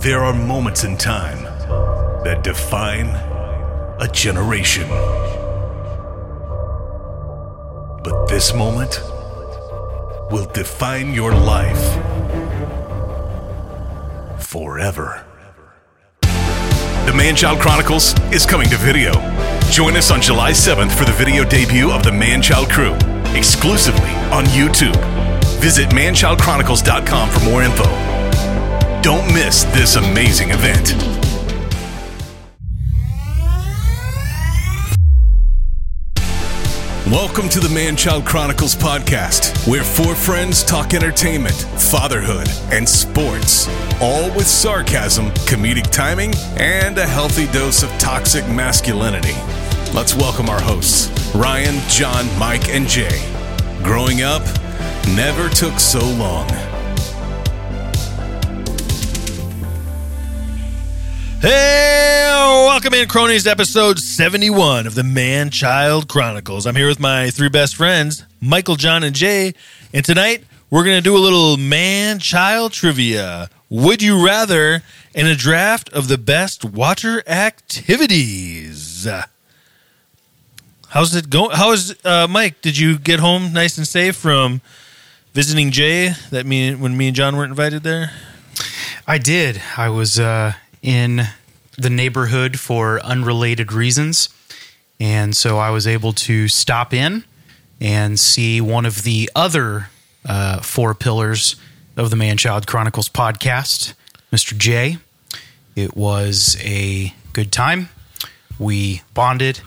There are moments in time that define a generation. But this moment will define your life forever. The Man Child Chronicles is coming to video. Join us on July 7th for the video debut of the Man Child Crew, exclusively on YouTube. Visit manchildchronicles.com for more info. Don't miss this amazing event. Welcome to the Man Child Chronicles podcast, where four friends talk entertainment, fatherhood, and sports, all with sarcasm, comedic timing, and a healthy dose of toxic masculinity. Let's welcome our hosts, Ryan, John, Mike, and Jay. Growing up never took so long. Hey, welcome in, cronies, episode 71 of the Man Child Chronicles. I'm here with my three best friends, Michael, John, and Jay. And tonight, we're going to do a little man child trivia. Would you rather in a draft of the best water activities? How's it going? How is uh, Mike? Did you get home nice and safe from visiting Jay? That me when me and John weren't invited there. I did. I was uh, in the neighborhood for unrelated reasons. And so I was able to stop in and see one of the other uh, four pillars of the Man Child Chronicles podcast, Mr. Jay. It was a good time. We bonded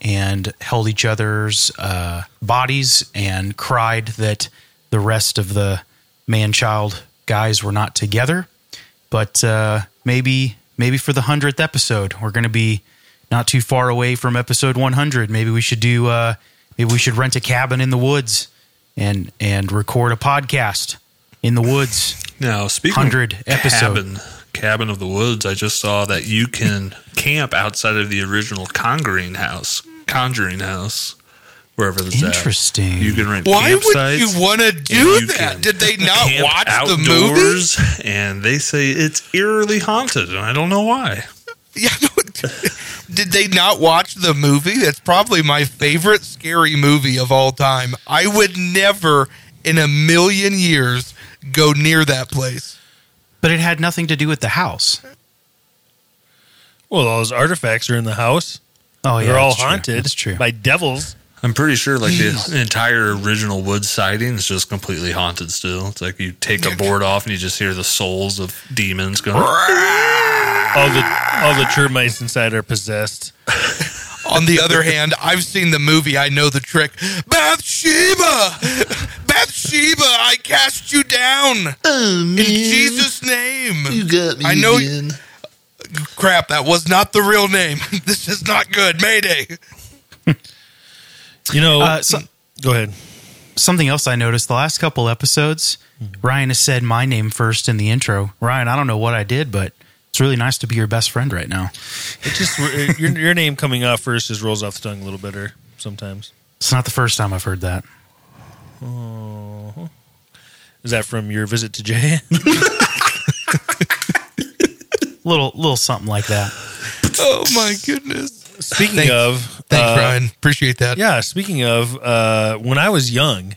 and held each other's uh, bodies and cried that the rest of the man child guys were not together. But uh, maybe maybe for the hundredth episode, we're going to be not too far away from episode 100. Maybe we should do. Uh, maybe we should rent a cabin in the woods and and record a podcast in the woods. Now, speaking 100 episode. cabin, cabin of the woods, I just saw that you can camp outside of the original Conjuring house, Conjuring house, wherever that's at. Interesting. You can rent Why would campsites, you want to do that? Did they not camp watch the movie? And they say it's eerily haunted, and I don't know why. Yeah. no, Did they not watch the movie? That's probably my favorite scary movie of all time. I would never in a million years go near that place. but it had nothing to do with the house. Well, all those artifacts are in the house. Oh yeah, They're all that's true. haunted That's true. by devils. I'm pretty sure like the entire original wood siding is just completely haunted still. It's like you take a board off and you just hear the souls of demons going. All the all the termites inside are possessed. On the other hand, I've seen the movie. I know the trick. Bathsheba! Bathsheba, I cast you down. Oh, in Jesus' name. You got me. I know. Crap, that was not the real name. this is not good. Mayday. You know, Uh, so- go ahead. Something else I noticed the last couple episodes, hmm. Ryan has said my name first in the intro. Ryan, I don't know what I did, but it's really nice to be your best friend right now. It just uh, your your name coming off first just rolls off the tongue a little better sometimes. It's not the first time I've heard that. Uh-huh. Is that from your visit to Jay? Little little something like that. Oh, my goodness. Speaking Thanks. of, Thanks, uh, Ryan. Appreciate that. Yeah, speaking of, uh, when I was young,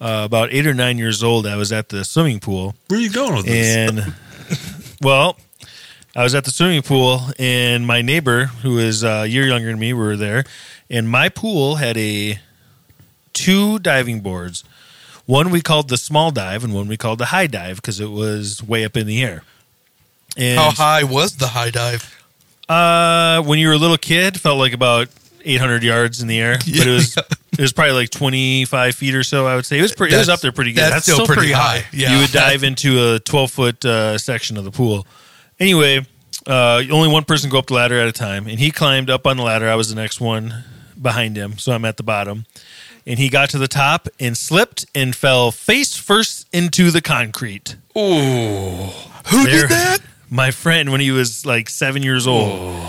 uh, about eight or nine years old, I was at the swimming pool, Where are you going with this? and well, I was at the swimming pool, and my neighbor, who is uh, a year younger than me, were there, and my pool had a two diving boards. One we called the small dive, and one we called the high dive because it was way up in the air. And How high was the high dive? Uh, when you were a little kid, felt like about 800 yards in the air, but it was it was probably like 25 feet or so. I would say it was pretty. It was up there pretty good. That's, still, pretty, high. Yeah. You would dive into a 12 foot uh, section of the pool. Anyway, uh, only one person go up the ladder at a time, and he climbed up on the ladder. I was the next one behind him, so I'm at the bottom. And he got to the top and slipped and fell face first into the concrete. Who There- did that? My friend, when he was like seven years old,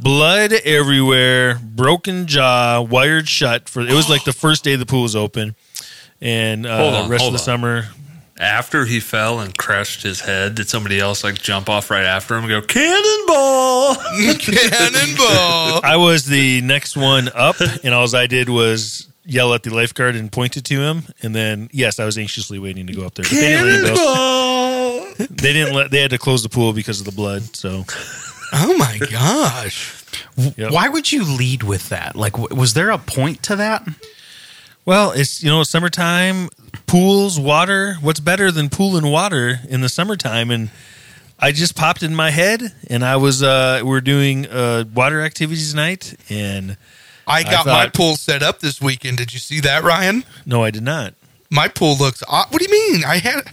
blood everywhere, broken jaw, wired shut. For it was like the first day the pool was open, and uh, Hold on, rest hold of the on. summer. after he fell and crushed his head, did somebody else like jump off right after him and go cannonball? Cannonball. I was the next one up, and all I did was yell at the lifeguard and pointed to him. And then, yes, I was anxiously waiting to go up there. But they didn't let. They. Had to close the pool because of the blood. So Oh my gosh. Yep. Why would you lead with that? Like, w- was there a point to that? Well, it's you know summertime, pools, water. What's better than pool and water in the summertime? And I just popped in my head, and I was uh, we are doing uh, water activities night, and I got my thought- pool set up this weekend. Did you see that, Ryan? no, I did not. My pool looks. aw- What do you mean? I had.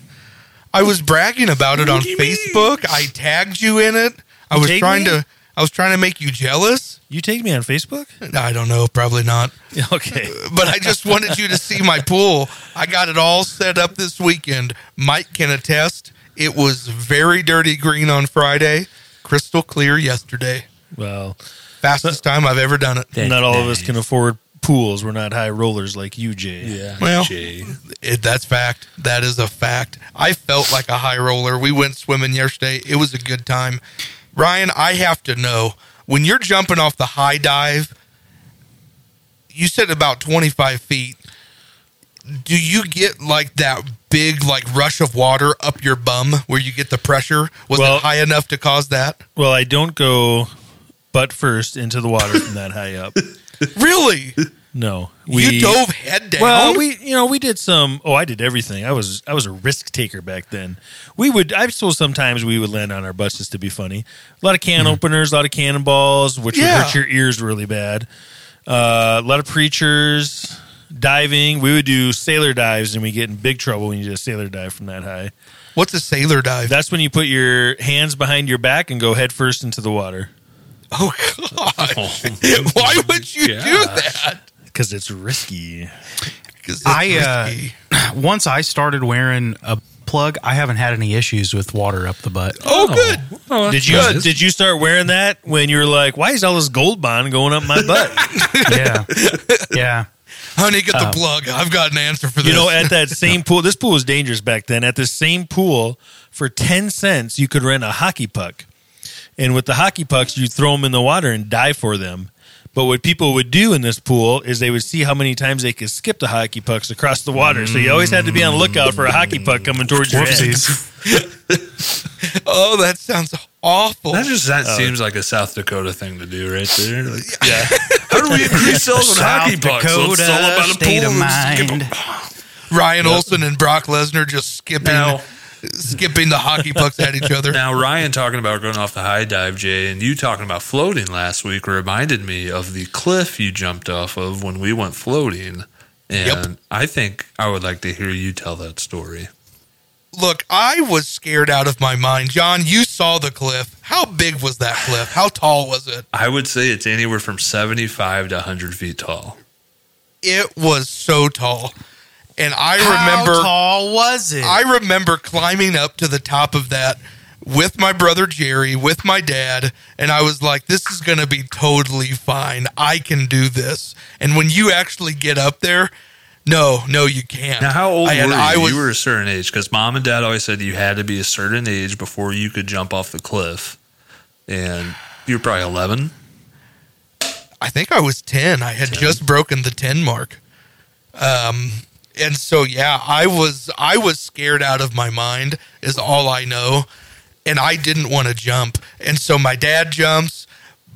I was bragging about it on do you mean? Facebook. I tagged you in it. I was tagged trying me? to. I was trying to make you jealous. You take me on Facebook? I don't know, probably not. Okay. But I just wanted you to see my pool. I got it all set up this weekend. Mike can attest. It was very dirty green on Friday, crystal clear yesterday. Well, Fastest time I've ever done it. not all of us can afford pools. We're not high rollers like you, Jay. Yeah. Well, Jay. It, that's fact. That is a fact. I felt like a high roller. We went swimming yesterday. It was a good time. Ryan, I have to know when you're jumping off the high dive, you said about 25 feet. Do you get like that big like rush of water up your bum where you get the pressure? Was Well- it high enough to cause that? Well, I don't go butt first into the water from that high up. Really? No, you dove head down? Well, we you know we did some. Oh, I did everything. I was I was a risk taker back then. We would I suppose sometimes we would land on our butts just to be funny. A lot of can openers, a lot of cannonballs, which Yeah. would hurt your ears really bad. Uh, a lot of preachers diving. We would do sailor dives, and we get in big trouble when you do a sailor dive from that high. What's a sailor dive? That's when you put your hands behind your back and go head first into the water oh God! Why would you do that? because it's risky. 'Cause it's I uh, once I started wearing a plug, I haven't had any issues with water up the butt. oh, good. Did you did you start wearing that when you were like, why is all this gold bond going up my butt? yeah, yeah. Honey, get the plug. I've got an answer for this. You know, at that same pool, this pool was dangerous back then. At the same pool, for 10 cents, you could rent a hockey puck. And with the hockey pucks, you'd throw them in the water and dive for them. But what people would do in this pool is they would see how many times they could skip the hockey pucks across the water. So you always had to be on the lookout for a hockey puck coming towards your head. Whoopsies. oh, that sounds awful. That just that uh, seems like a South Dakota thing to do right there. Like, yeah. How do we increase sales on South hockey pucks? Let's Dakota sell them at a state pool of and skip mind. 'em. Ryan Olson and Brock Lesnar just skipping Now- skipping the hockey pucks at each other. Now Ryan talking about going off the high dive, Jay, and you talking about floating last week reminded me of the cliff you jumped off of when we went floating. And Yep. I think I would like to hear you tell that story. Look, I was scared out of my mind. John, you saw the cliff. How big was that cliff? How tall was it? I would say it's anywhere from 75 to 100 feet tall. It was so tall. And I How remember tall was it? I remember climbing up to the top of that with my brother Jerry, with my dad, and I was like, this is going to be totally fine. I can do this. And when you actually get up there, no, no, you can't. Now, how old I- were you? I was, you were a certain age because mom and dad always said you had to be a certain age before you could jump off the cliff. And you were probably 11. I think I was 10. I had just broken the 10 mark. Um, and so, yeah, I was, I was scared out of my mind is all I know. And I didn't want to jump. And so my dad jumps,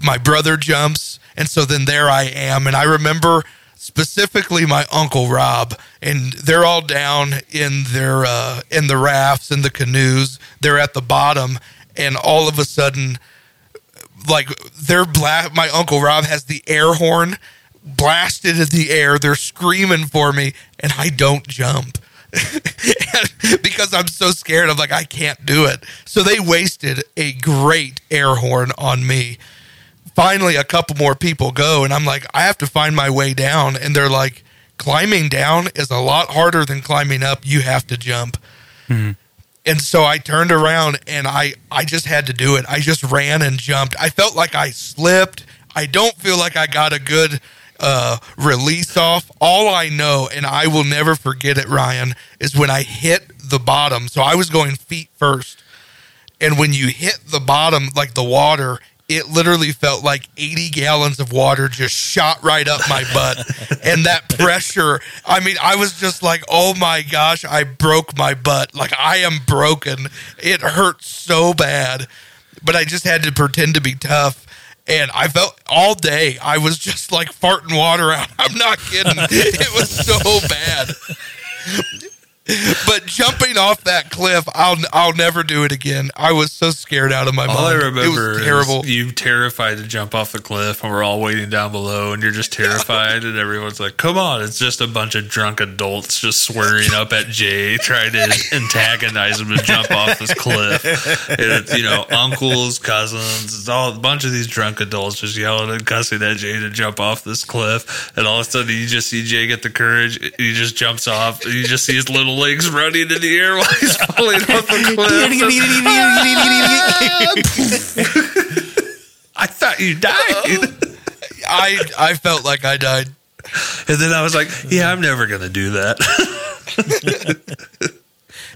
my brother jumps. And so then there I am. And I remember specifically my uncle Rob and they're all down in their, uh, in the rafts and the canoes. They're at the bottom. And all of a sudden, like they're bla- my uncle Rob has the air horn blasted in the air. They're screaming for me, and I don't jump because I'm so scared. I'm like, I can't do it. So they wasted a great air horn on me. Finally, a couple more people go, and I'm like, I have to find my way down. And they're like, climbing down is a lot harder than climbing up. You have to jump. Hmm. And so I turned around and I I just had to do it. I just ran and jumped. I felt like I slipped. I don't feel like I got a good uh, release off. All I know, and I will never forget it, Ryan, is when I hit the bottom. So I was going feet first. And when you hit the bottom, like the water, it literally felt like 80 gallons of water just shot right up my butt. and that pressure, I mean, I was just like, oh my gosh, I broke my butt. Like I am broken. It hurt so bad. But I just had to pretend to be tough. And I felt all day, I was just like farting water out. I'm not kidding. It was so bad but jumping off that cliff, I'll I'll never do it again. I was so scared out of my All mind. I it remember was is terrible. you terrified to jump off the cliff, and we're all waiting down below, and you're just terrified, and everyone's like, "Come on!" It's just a bunch of drunk adults just swearing up at Jay, trying to antagonize him to jump off this cliff. And it's, you know, uncles, cousins, it's all a bunch of these drunk adults just yelling and cussing at Jay to jump off this cliff, and all of a sudden you just see Jay get the courage, he just jumps off, you just see his little legs running in the air while he's falling off the cliff. I thought you died. I I felt like I died. And then I was like, yeah, I'm never going to do that.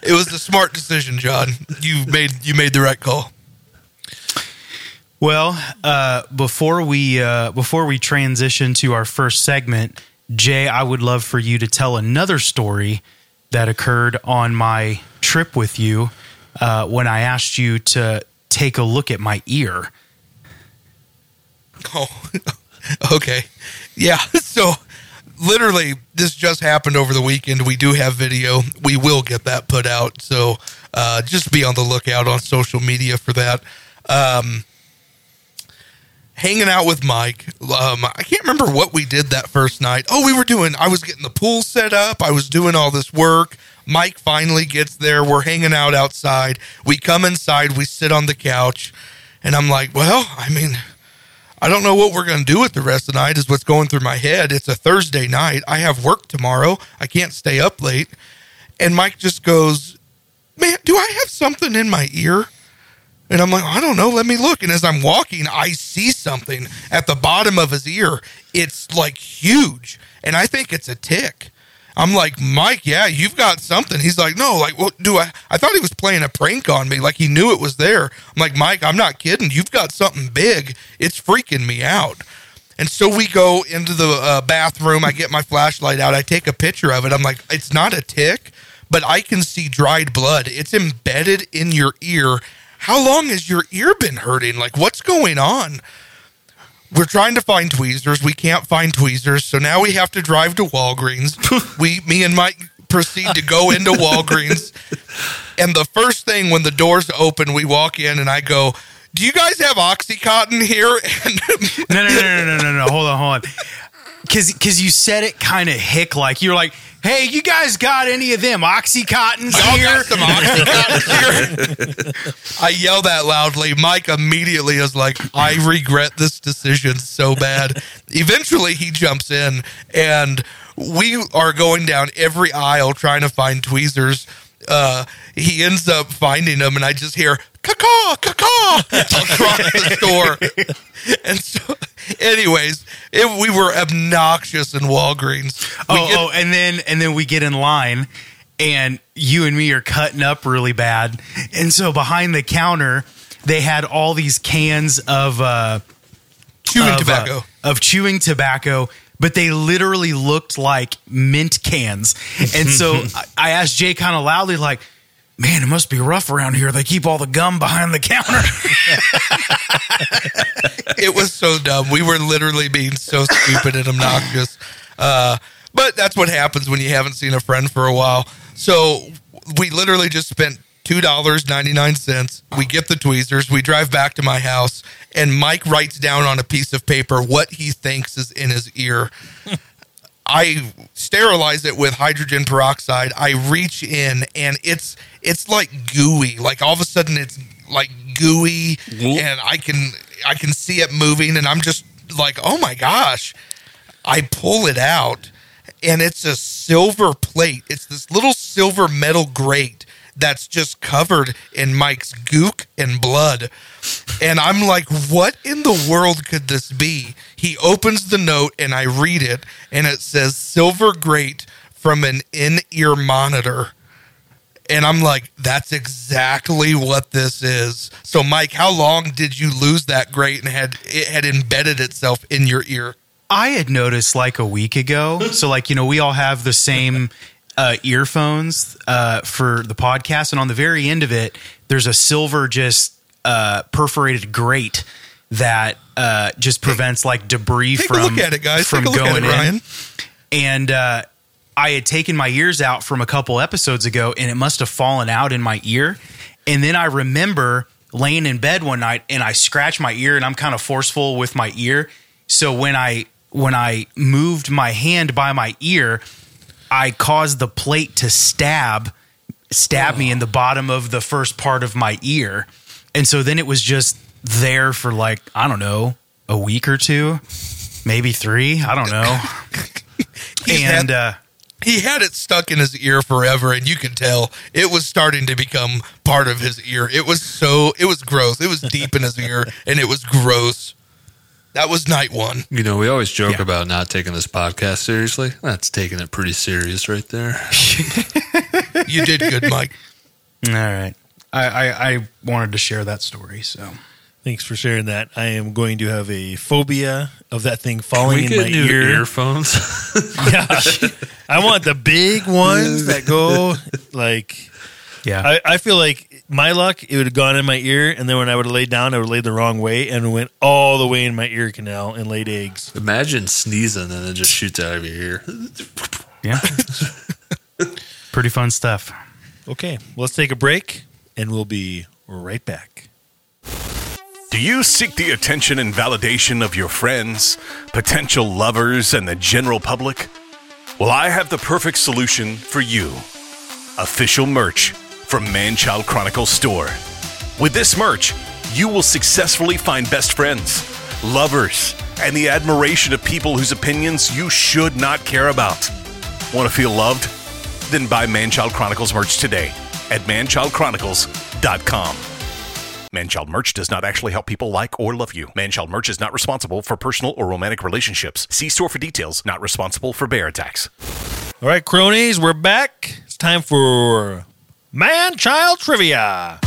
It was a smart decision, John. You made you made the right call. Well, uh, before we uh, before we transition to our first segment, Jay, I would love for you to tell another story that occurred on my trip with you uh, when I asked you to take a look at my ear. Oh, okay. Yeah. So, literally, this just happened over the weekend. We do have video. We will get that put out. So, uh, just be on the lookout on social media for that. Um, hanging out with Mike. Um, I can't remember what we did that first night. Oh, we were doing, I was getting the pool set up. I was doing all this work. Mike finally gets there. We're hanging out outside. We come inside. We sit on the couch. And I'm like, well, I mean, I don't know what we're going to do with the rest of the night, is what's going through my head. It's a Thursday night. I have work tomorrow. I can't stay up late. And Mike just goes, Man, do I have something in my ear? And I'm like, I don't know. Let me look. And as I'm walking, I see something at the bottom of his ear. It's like huge. And I think it's a tick. I'm like, Mike, yeah, you've got something. He's like, no, like, what do I? I thought he was playing a prank on me. Like he knew it was there. I'm like, Mike, I'm not kidding. You've got something big. It's freaking me out. And so we go into the uh, bathroom. I get my flashlight out. I take a picture of it. I'm like, it's not a tick, but I can see dried blood. It's embedded in your ear. How long has your ear been hurting? Like, what's going on? We're trying to find tweezers. We can't find tweezers. So now we have to drive to Walgreens. we, me and Mike proceed to go into Walgreens. And the first thing when the doors open, we walk in and I go, do you guys have Oxycontin here? No, no, no, no, no, no, no. Hold on, hold on. Because because you said it kind of hick like you're like, hey, you guys got any of them oxycontins Y'all here? got some Oxycontin here? I yell that loudly. Mike immediately is like, I regret this decision so bad. Eventually, he jumps in, and we are going down every aisle trying to find tweezers. Uh, he ends up finding them, and I just hear caw caw across the store. And so, anyways, it, we were obnoxious in Walgreens. We oh, get- oh, and then and then we get in line, and you and me are cutting up really bad, and so behind the counter they had all these cans of uh, chewing of, uh, tobacco. of chewing tobacco. But they literally looked like mint cans, and so I- I asked Jay kind of loudly, like, "Man, it must be rough around here. They keep all the gum behind the counter." it was so dumb. We were literally being so stupid and obnoxious. Uh, but that's what happens when you haven't seen a friend for a while. So we literally just spent two dollars ninety nine cents. We get the tweezers. We drive back to my house, and Mike writes down on a piece of paper what he thinks is in his ear. I sterilize it with hydrogen peroxide. I reach in and it's it's like gooey. Like all of a sudden it's like gooey and I can I can see it moving and I'm just like, "Oh my gosh." I pull it out and it's a silver plate. It's this little silver metal grate that's just covered in Mike's gook and blood. And I'm like, what in the world could this be? He opens the note and I read it, and it says silver grate from an in ear monitor. And I'm like, that's exactly what this is. So, Mike, how long did you lose that grate and had it had embedded itself in your ear? I had noticed like a week ago. So, like, you know, we all have the same uh, earphones uh, for the podcast. And on the very end of it, there's a silver, just uh, perforated grate that uh, just prevents like debris Take from, a look at it, guys. from Take a look going at it, Ryan. in. And uh, I had taken my ears out from a couple episodes ago, and it must have fallen out in my ear. And then I remember laying in bed one night, and I scratched my ear, and I'm kind of forceful with my ear. So when I when I moved my hand by my ear, I caused the plate to stab stab me in the bottom of the first part of my ear. And so then it was just there for like, I don't know, a week or two, maybe 3, I don't know. And had- uh He had it stuck in his ear forever, and you can tell it was starting to become part of his ear. It was so, it was gross. It was deep in his ear, and it was gross. That was night one. You know, we always joke Yeah. about not taking this podcast seriously. That's taking it pretty serious right there. You did good, Mike. all right. I, I I wanted to share that story, so Thanks for sharing that. I am going to have a phobia of that thing falling we in my new ear. earphones. Yeah. I want the big ones that go like yeah. I, I feel like my luck, it would have gone in my ear, and then when I would have laid down, I would have laid the wrong way and went all the way in my ear canal and laid eggs. Imagine sneezing and it just shoots out of your ear. yeah. Pretty fun stuff. Okay, let's take a break, and we'll be right back. Do you seek the attention and validation of your friends, potential lovers, and the general public? Well, I have the perfect solution for you official merch from Manchild Chronicles Store. With this merch, you will successfully find best friends, lovers, and the admiration of people whose opinions you should not care about. Want to feel loved? Then buy Manchild Chronicles merch today at manchildchronicles.com. Manchild merch does not actually help people like or love you. Manchild merch is not responsible for personal or romantic relationships. See store for details. Not responsible for bear attacks. All right, cronies, we're back. It's time for Man Child Trivia.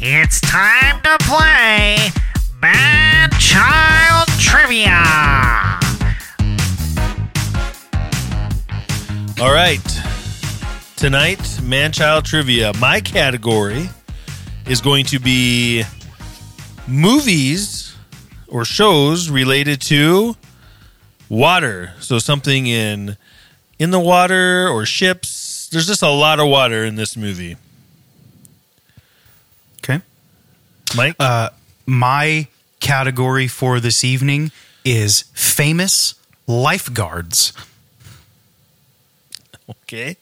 It's time to play Man Child Trivia. All right. Tonight, Man Child Trivia. My category is going to be movies or shows related to water. So something in in the water or ships. There's just a lot of water in this movie. Okay. Mike? Uh, my category for this evening is famous lifeguards. okay.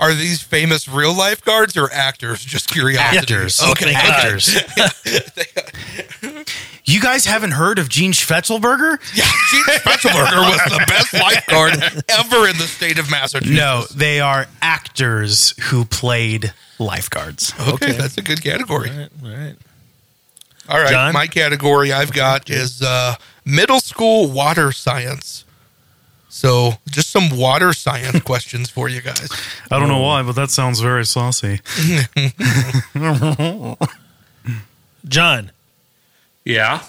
Are these famous real lifeguards or actors? Just curiosity. Actors. Okay. Actors. you guys haven't heard of Gene Spetzelberger? Yeah, Gene Spetzelberger was the best lifeguard ever in the state of Massachusetts. No, they are actors who played lifeguards. Okay, that's a good category. All right. All right. All right, my category I've got is uh, middle school water science. So, just some water science questions for you guys. I don't know why, but that sounds very saucy. John, Yeah.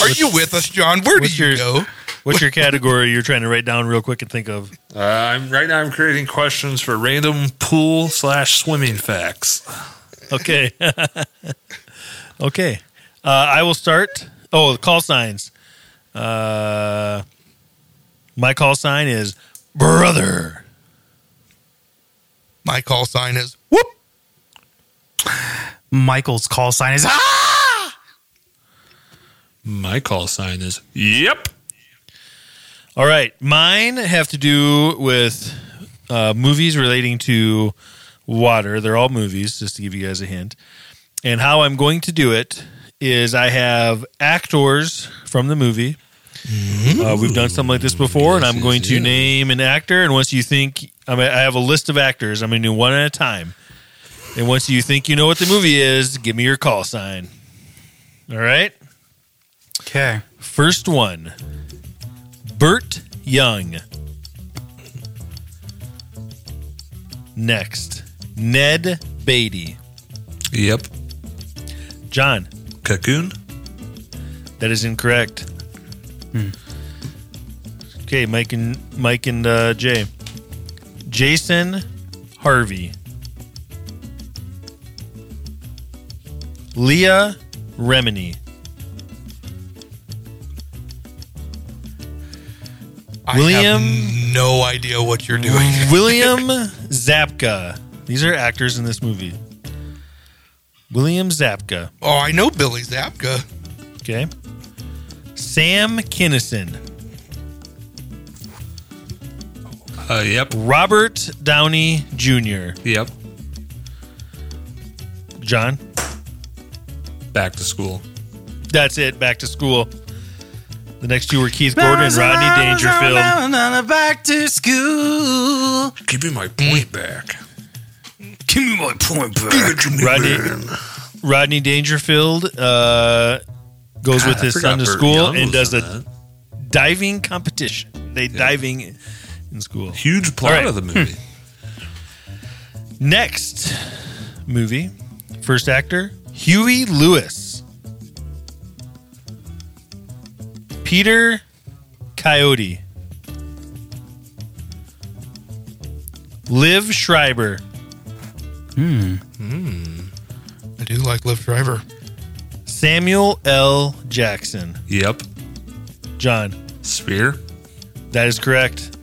Are you with us, John? Where What's do you your- go? what's your category you're trying to write down real quick and think of? Uh, I'm right now. I'm creating questions for random pool slash swimming facts. Okay. okay. Uh, I will start. Oh, the call signs. Uh, my call sign is brother. My call sign is whoop. Michael's call sign is ah! My call sign is yep. All right. Mine have to do with uh, movies relating to water. They're all movies, just to give you guys a hint. And how I'm going to do it is I have actors from the movie. Uh, we've done something like this before, and I'm going to name an actor. And once you think, I, mean, I have a list of actors, I'm going to do one at a time. And once you think you know what the movie is, give me your call sign. All right. Okay. First one Burt Young. Next, Ned Beatty. Yep. John, Cocoon. that is incorrect. Okay, Mike and Mike and uh, Jay. Jason Hervey. Leah Remini. I William- have no idea what you're doing. William Zabka. These are actors in this movie. William Zabka. Oh, I know Billy Zabka. Okay. Sam Kinison. Uh, yep. Robert Downey Jr. Yep. John. Back to school. That's it. Back to school. The next two were Keith Gordon and Rodney Dangerfield. Back to school. Give me my point back. Give me my point back. Rodney, Rodney Dangerfield uh, goes with God, I his son to Burt school Young and was does in a that. diving competition. They diving in school. huge plot All right. of the movie. Next movie, first actor Huey Lewis, Peter Coyote, Liev Schreiber, Hmm. I do like Liv Driver. Samuel L. Jackson. yep. John, Sphere. that is correct.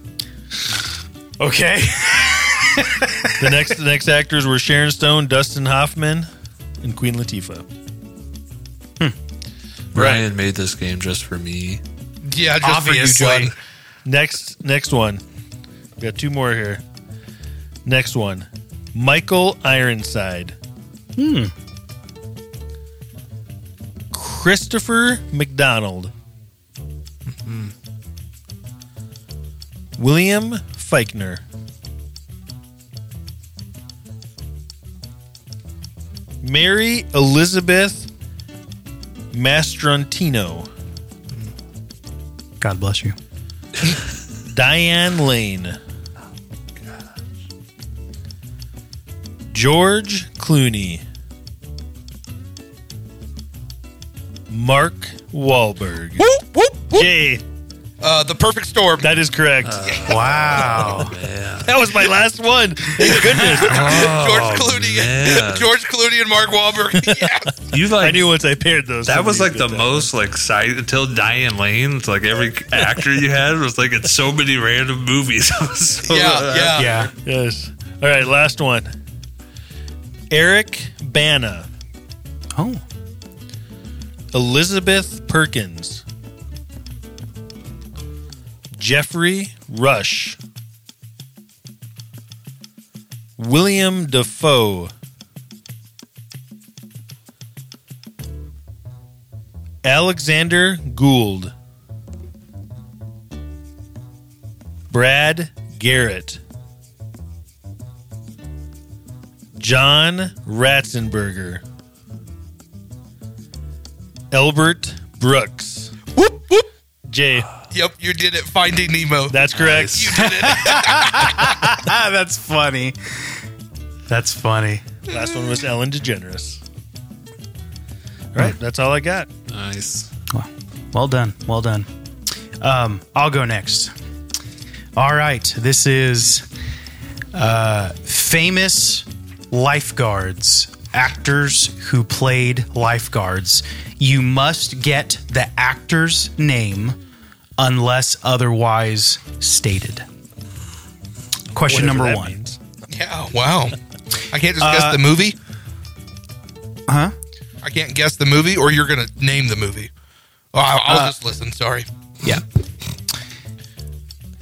Okay. The next the next actors were Sharon Stone, Dustin Hoffman, and Queen Latifah. Ryan made this game just for me. Yeah, just Obviously. for you, John. Next next one. We got two more here. Next one. Michael Ironside. Hmm. Christopher McDonald. William Fichtner. Mary Elizabeth Mastrantonio. God bless you. Diane Lane. George Clooney. Mark Wahlberg. Whoop, whoop, whoop. Yay. Uh, the perfect storm. That is correct. Wow. that was my last one. Thank goodness. George Clooney. man. George Clooney and Mark Wahlberg. yes. You like I knew once I paired those. that was like somebody the would get most like side until Diane Lane. It's like every actor you had was like in so many random movies. I was so- Yeah, yeah. Yeah. Yes. All right, last one. Eric Bana. Oh. Elizabeth Perkins. Geoffrey Rush. William Dafoe. Alexander Gould. Brad Garrett. John Ratzenberger. Elbert Brooks. Whoop, whoop. Jay, Yep, you did it. Finding Nemo. that's correct. you did it. Ah, that's funny. That's funny. Last one was Ellen DeGeneres. All right, that's all I got. Nice. Well done. Well done. Um, I'll go next. All right. This is uh, famous lifeguards, actors who played lifeguards. You must get the actor's name unless otherwise stated. Question Whatever number one. means. yeah, wow. I can't just guess Uh, the movie. Huh? I can't guess the movie, or you're going to name the movie. Oh, I'll, I'll Uh, just listen. Sorry. Yeah.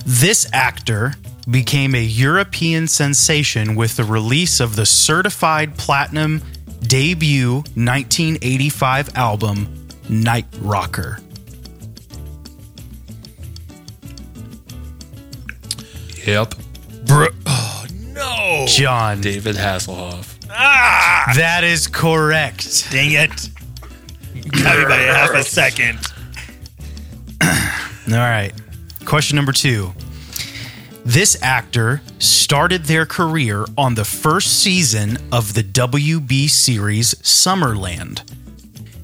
This actor became a European sensation with the release of the certified platinum debut 1985 album Night Rocker. Yep. Bro- oh, no. John, David Hasselhoff. Ah! that is correct. Dang it. You got me by half a second. All right. Question number two. This actor started their career on the first season of the WB series Summerland.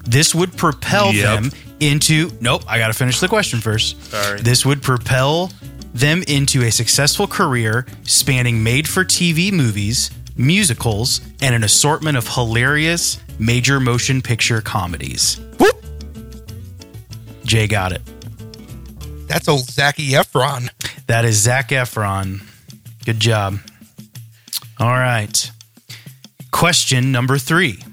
This would propel Yep. them into. Nope, I got to finish the question first. Sorry. This would propel them into a successful career spanning made for TV movies, musicals, and an assortment of hilarious major motion picture comedies. Whoop! Jay got it. That's old Zachy Efron. That is Zac Efron. Good job. All right. Question number three.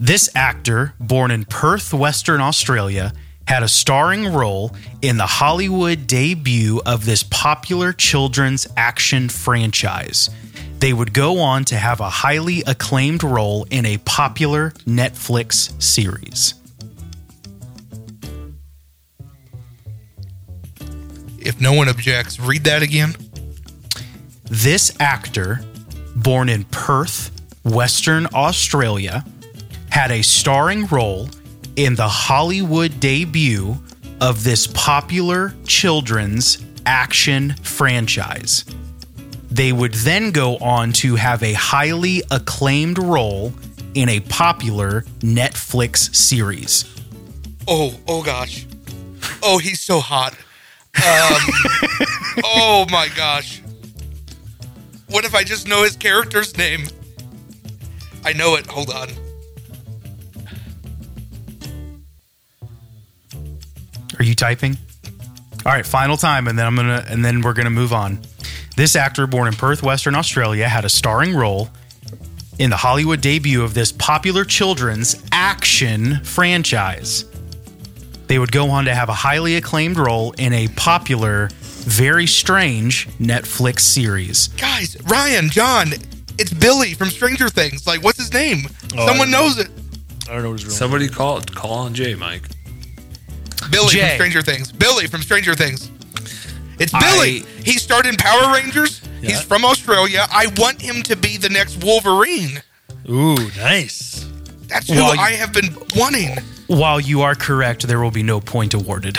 This actor, born in Perth, Western Australia, had a starring role in the Hollywood debut of this popular children's action franchise. They would go on to have a highly acclaimed role in a popular Netflix series. If no one objects, read that again. This actor, born in Perth, Western Australia, had a starring role in the Hollywood debut of this popular children's action franchise. They would then go on to have a highly acclaimed role in a popular Netflix series. Oh, oh gosh. Oh, he's so hot. Um, oh my gosh. What if I just know his character's name? I know it. Hold on. Are you typing? All right, final time, and then I'm gonna, and then we're gonna move on. This actor, born in Perth, Western Australia, had a starring role in the Hollywood debut of this popular children's action franchise. They would go on to have a highly acclaimed role in a popular, very strange Netflix series. Guys, Ryan, John, it's Billy from Stranger Things. Like, what's his name? Oh, Someone knows it. I don't know what his real Somebody call call on Jay, Mike. Billy Jay. from Stranger Things. Billy from Stranger Things. It's I- Billy. he starred in Power Rangers. Yeah. He's from Australia. I want him to be the next Wolverine. Ooh, nice. That's who Well, you- I have been wanting. While you are correct, there will be no point awarded.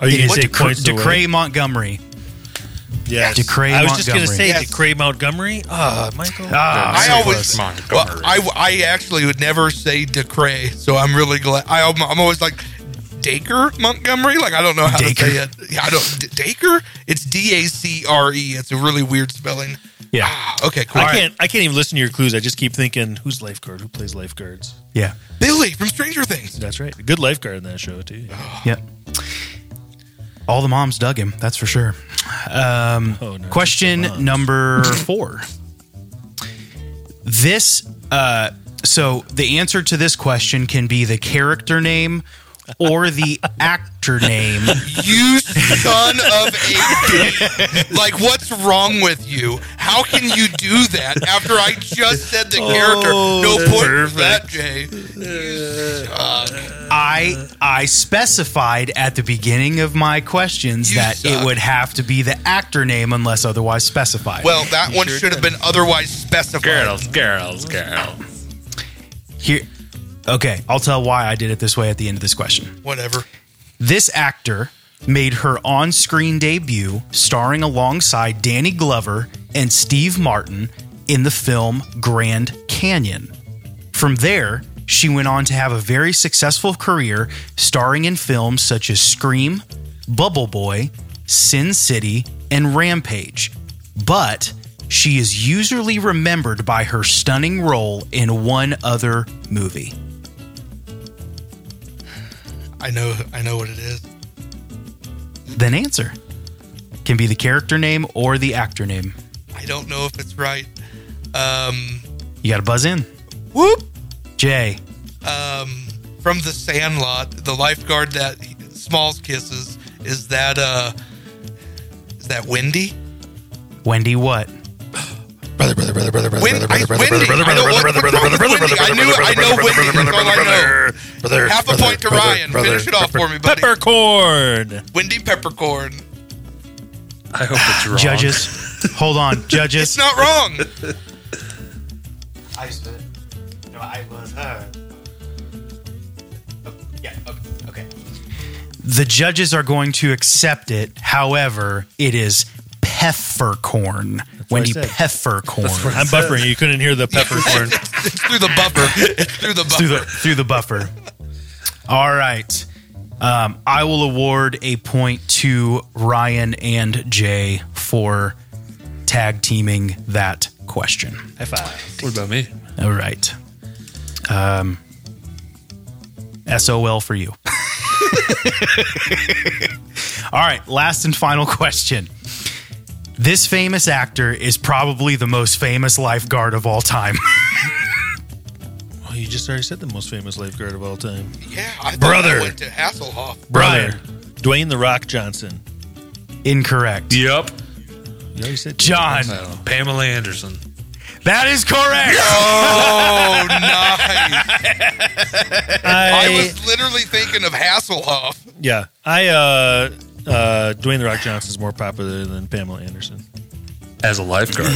Are you What gonna say Decre- points away? Decray Montgomery. Yes. Decray I was just gonna say Yes. Decray Montgomery. Ah, Michael. Ah, I so always, close. well, I, I actually would never say Decray, so I'm really glad. I, I'm always like Dacre Montgomery. Like I don't know how Dacre. to say it. Yeah, I don't D- Dacre. It's D A C R E. It's a really weird spelling. Yeah. Ah, okay, cool. I can't. I can't even listen to your clues. I just keep thinking, who's lifeguard? Who plays lifeguards? Yeah. Billy from Stranger Things. That's right. A good lifeguard in that show too. Yep. All the moms dug him, that's for sure. Um, Oh, no, question just the moms. number four. This, uh, so the answer to this question can be the character name or the actor name. You son of a like what's wrong with you? How can you do that after I just said the oh, character? No that's point for that. Jay. I I specified at the beginning of my questions You that suck. it would have to be the actor name unless otherwise specified. Well, that one should have been otherwise specified. Girls, girls, girls. here, okay, I'll tell why I did it this way at the end of this question. Whatever. This actor made her on screen debut starring alongside Danny Glover and Steve Martin in the film Grand Canyon. From there, she went on to have a very successful career starring in films such as Scream, Bubble Boy, Sin City, and Rampage. But she is usually remembered by her stunning role in one other movie. I know. I know what it is. Then answer. Can be the character name or the actor name. I don't know if it's right. Um, You got to buzz in. whoop. Jay. Um, from the Sandlot, the lifeguard that Smalls kisses is that. Uh, is that Wendy? Wendy what? Wendy. I, Wendy. I know what, what's wrong with Wendy. I knew. I know Wendy. That's all I know. Half a point to Ryan. Finish it off for me, buddy. Peppercorn. Wendy Peppercorn. I hope it's wrong. Judges. Hold on. Judges. It's not wrong. I stood. No, I was her. Yeah. Okay. The judges are going to accept it. However, it is peppercorn. Wendy said. peppercorn. I'm buffering. You couldn't hear the peppercorn. It's through the buffer. It's through the buffer. through the through the buffer. All right. Um, I will award a point to Ryan and Jay for tag teaming that question. High five. What about me? All right. Um, SOL for you. All right. Last and final question. This famous actor is probably the most famous lifeguard of all time. Well, you just already said the most famous lifeguard of all time. Yeah, I Brother. I went to Hasselhoff. Brother. Dwayne the Rock Johnson. Incorrect. Yep. You already said John. Pamela Anderson. That is correct. Oh, nice. I I, was literally thinking of Hasselhoff. yeah. I uh uh Dwayne the Rock Johnson is more popular than Pamela Anderson. As a lifeguard.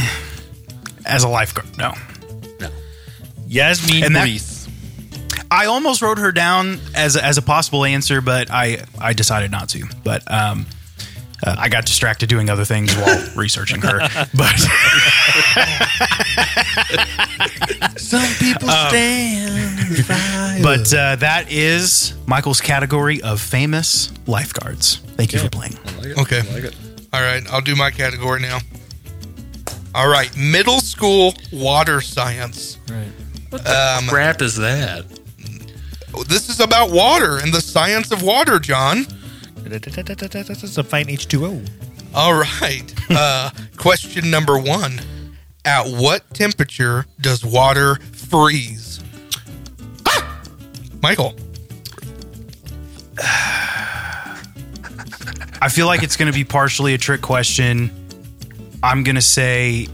As a lifeguard, no. No. Yasmin And that- Brees. I almost wrote her down as a, as a possible answer, but I I decided not to. But um, uh, I got distracted doing other things while researching her. But Some people stand. but uh, that is Michael's category of famous lifeguards. Thank you for playing. Okay. like it. All right, I'll do my category now. All right, middle school water science. right. What the crap is that? This is about water and the science of water, John. It's a fine H2O. All right. Uh, question number one At what temperature does water freeze? Ah! Michael. I feel like it's going to be partially a trick question. I'm going to say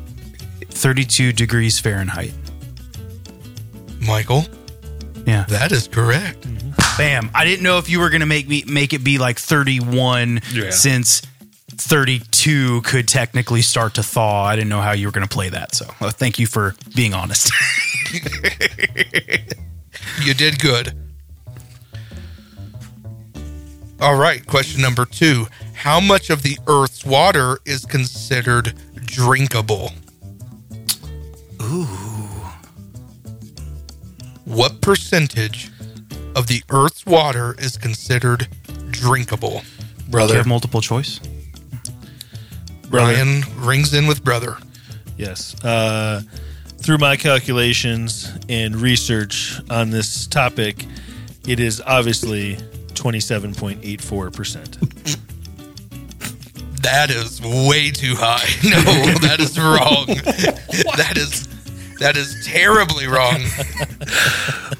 32 degrees Fahrenheit. Michael, Yeah. that is correct. Bam. I didn't know if you were going to make me make it be like 31 Yeah. since 32 could technically start to thaw. I didn't know how you were going to play that. So, uh, thank you for being honest. You did good. All right, question number two. How much of the Earth's water is considered drinkable? Ooh. What percentage of the Earth's water is considered drinkable? Do you Brother. have multiple choice? Brother. Ryan rings in with brother. Yes. Uh, through my calculations and research on this topic, it is obviously 27.84%. That is way too high. No, that is wrong. that is that is terribly wrong.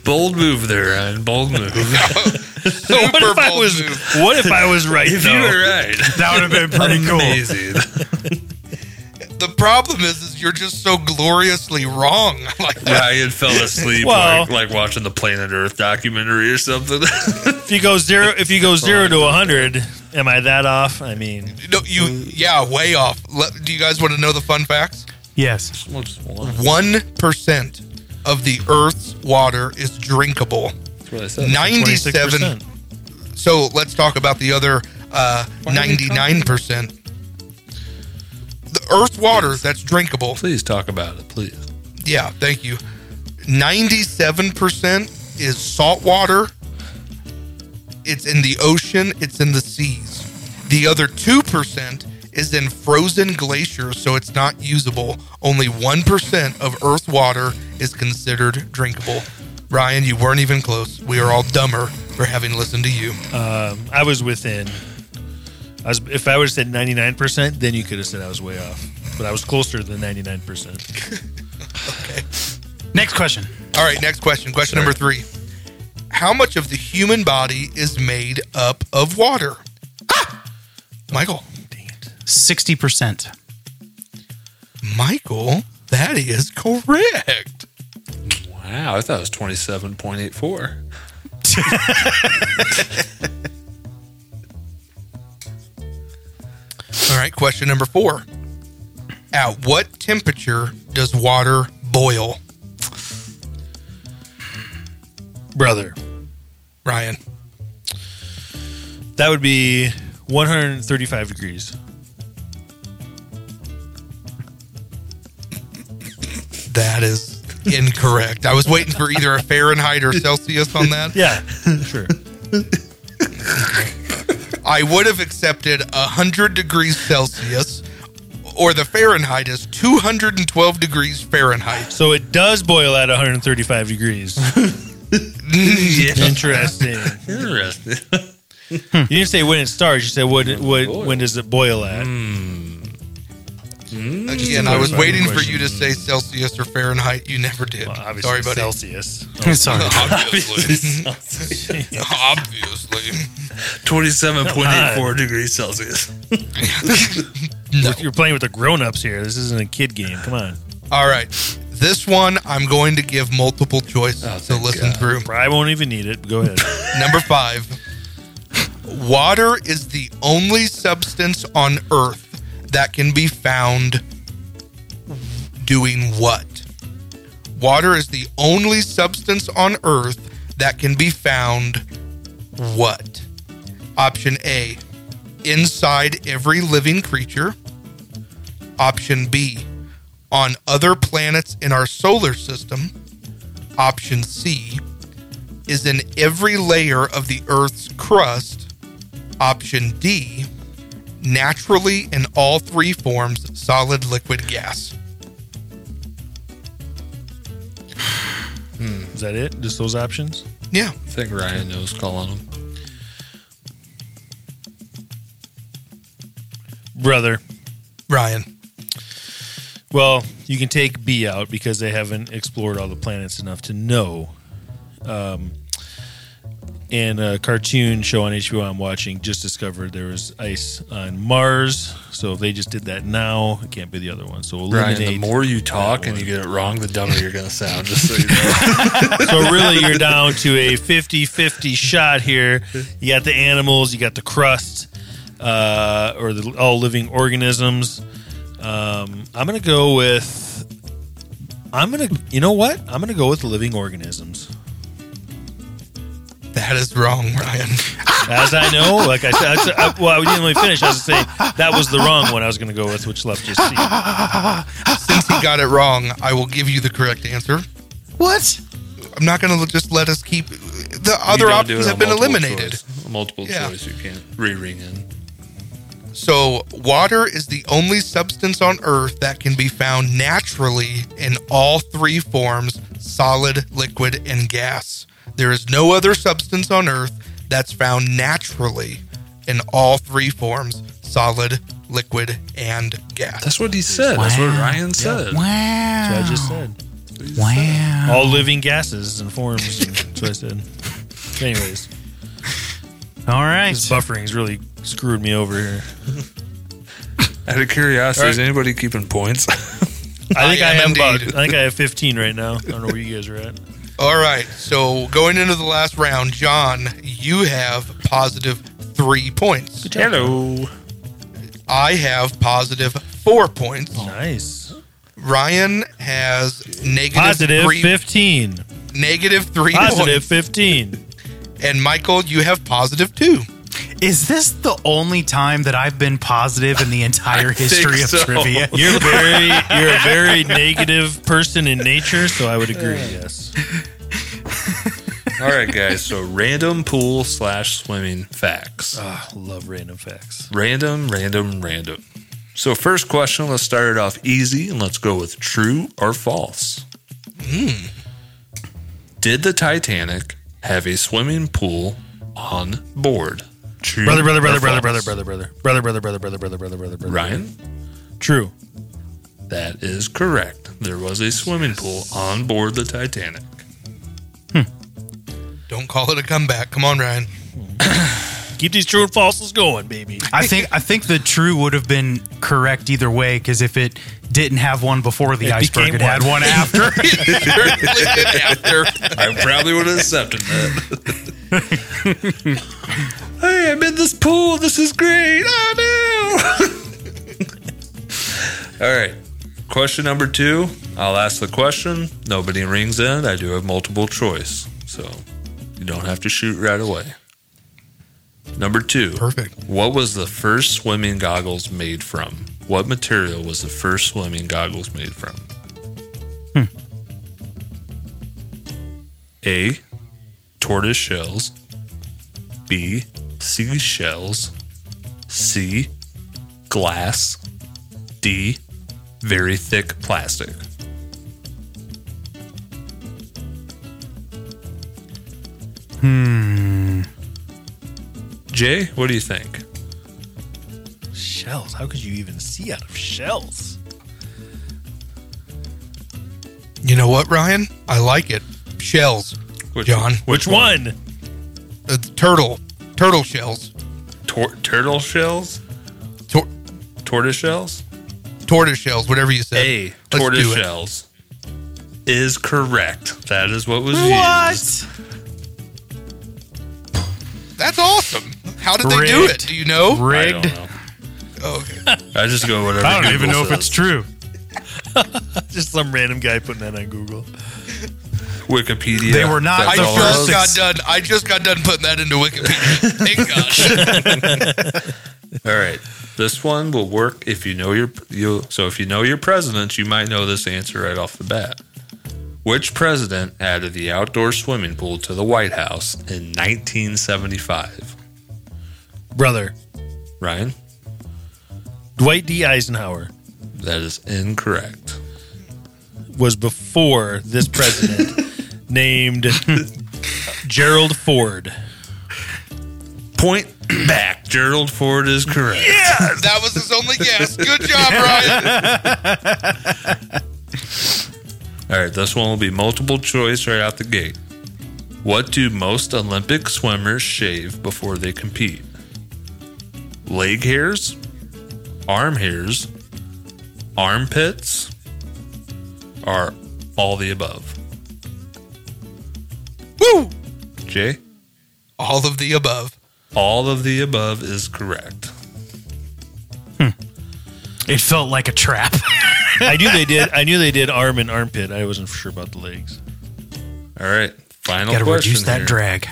Bold move there, Ryan. Bold move. Super what if I bold was move. what if I was right if though? you were right, That would have been pretty amazing. The problem is, is you're just so gloriously wrong. Like Ryan fell asleep Well- like, like watching the Planet Earth documentary or something. If you go zero if you go 0 to 100, am I that off? I mean, no, you, yeah, way off. Let, do you guys want to know the fun facts? Yes. One percent of the Earth's water is drinkable. That's what I said. Ninety-seven. 26%. So let's talk about the other uh, ninety-nine percent. The Earth's water that's drinkable. Please talk about it, please. Yeah, thank you. Ninety-seven percent is salt water. It's in the ocean. It's in the seas. The other two percent is in frozen glaciers, so it's not usable. Only one percent of Earth water is considered drinkable. Ryan, you weren't even close. We are all dumber for having listened to you. Um, I was within. I was, if I would have said 99%, then you could have said I was way off. But I was closer than 99%. okay. Next question. All right, next question. Question number three How much of the human body is made up of water? Ah! Michael. Dang it. 60%. Michael, that is correct. Wow, I thought it was 27.84. All right, question number four. At what temperature does water boil? Brother. Ryan. That would be 135 degrees. That is incorrect. I was waiting for either a Fahrenheit or Celsius on that. Yeah, sure. I would have accepted 100 degrees Celsius, or the Fahrenheit is 212 degrees Fahrenheit. So it does boil at 135 degrees. Interesting. Interesting. Hmm. You didn't say when it starts. You said what, what, when does it boil at? Hmm. Hmm. Again, I was waiting for you to say Celsius or Fahrenheit. You never did. Well, obviously Sorry, buddy. Celsius. Sorry. Obviously. Obviously. 27.84 degrees Celsius. You're playing with the grown-ups here. This isn't a kid game. Come on. All right. This one I'm going to give multiple choice Oh, to listen God. through. I won't even need it. Go ahead. Number five. Water is the only substance on Earth that can be found doing what? Water is the only substance on Earth that can be found what? Option A, inside every living creature. Option B, on other planets in our solar system. Option C, is in every layer of the Earth's crust. Option D, naturally in all three forms solid, liquid, gas. Hmm, is that it? Just those options? Yeah. I think Ryan knows calling them. Brother. Ryan. Well, you can take B out because they haven't explored all the planets enough to know. Um, and a cartoon show on HBO I'm watching just discovered there was ice on Mars. So if they just did that now, it can't be the other one. So Ryan, eliminate. the more you talk and you get it wrong, the dumber you're going to sound, just so you know. so really, you're down to a 50-50 shot here. You got the animals, you got the crust, uh, or the all living organisms. Um, I'm gonna go with. I'm gonna. You know what? I'm gonna go with living organisms. That is wrong, Ryan. As I know, like I said, I, I, well, I didn't really finish. I was saying that was the wrong one I was going to go with, which left just C. Since he got it wrong, I will give you the correct answer. What? I'm not going to just let us keep. The other You don't do options have been eliminated. choice. Multiple Yeah. choice, you can't re-ring in. So, water is the only substance on Earth that can be found naturally in all three forms solid, liquid, and gas. There is no other substance on Earth that's found naturally in all three forms solid, liquid, and gas. That's what he said. That's what Ryan said. That's what I just said. Wow. All living gases and forms. and That's what I said. Anyways, All right. this buffering really screwed me over here. Out of curiosity, All is anybody keeping points? I think I I, am am about. I think I have 15 right now. I don't know where you guys are at. All right. So, going into the last round, John, you have positive three points. Hello. I have positive four points. Nice. Ryan has negative Positive three, 15. negative three Positive points. 15. And Michael, you have positive positive too. Is this the only time that I've been positive in the entire history of so. trivia? You're very you're a very negative person in nature, so I would agree. Yes. All right, guys. So random pool slash swimming facts. Ah, love random facts. Random, random, random. So first question. Let's start it off easy and let's go with true or false. Did the Titanic have a swimming pool on board? True. Brother, brother, brother, brother, brother, brother, brother, brother, brother, brother, brother, brother, brother, brother, brother. Ryan, True. that is correct. There was a swimming pool on board the Titanic. Don't call it a comeback. Come on, Ryan. Keep these true and falses going, baby. I think I think the true would have been correct either way because if it didn't have one before the It iceberg, became it had one. one after. After I probably would have accepted that. hey, I'm in this pool. This is great. Oh no! All right. Question number two. I'll ask the question. Nobody rings in. I do have multiple choice, so you don't have to shoot right away. Number two. Perfect. What was the first swimming goggles made from? What material was the first swimming goggles made from? Hmm. A. Tortoise shells. B. Seashells. C. Glass. D. Very thick plastic. Hmm. Jay, what do you think? Shells. How could you even see out of shells? You know what, Ryan? I like it. Shells. Which, John. Which one? Uh, turtle. Turtle shells. Tor- turtle shells? Tor- Tortoise shells? tortoise shells, whatever you say. A. Let's Tortoise do shells is correct. That is what was used. What? That's awesome. How did they do Rigged. it? Do you know? I don't Rigged. know. Oh, okay. I just go whatever. I don't even Google know if it's true. Just some random guy putting that on Google. Wikipedia. They were not I the all just it got done. I just got done putting that into Wikipedia. Thank God. All right. This one will work if you know your you. So if you know your presidents, you might know this answer right off the bat. Which president added the outdoor swimming pool to the White House in 1975? Brother, Ryan, Dwight D. Eisenhower that is incorrect. was before this president named Gerald Ford. Point back. Gerald Ford is correct. that was his only guess. Good job, Ryan. All right, this one will be multiple choice right out the gate. What do most Olympic swimmers shave before they compete? Leg hairs, arm hairs, armpits, or all the above? Woo! Jay? All of the above. All of the above is correct. Hmm. It felt like a trap. I knew they did. I knew they did arm and armpit. I wasn't sure about the legs. All right, final question. Got to reduce that here. drag.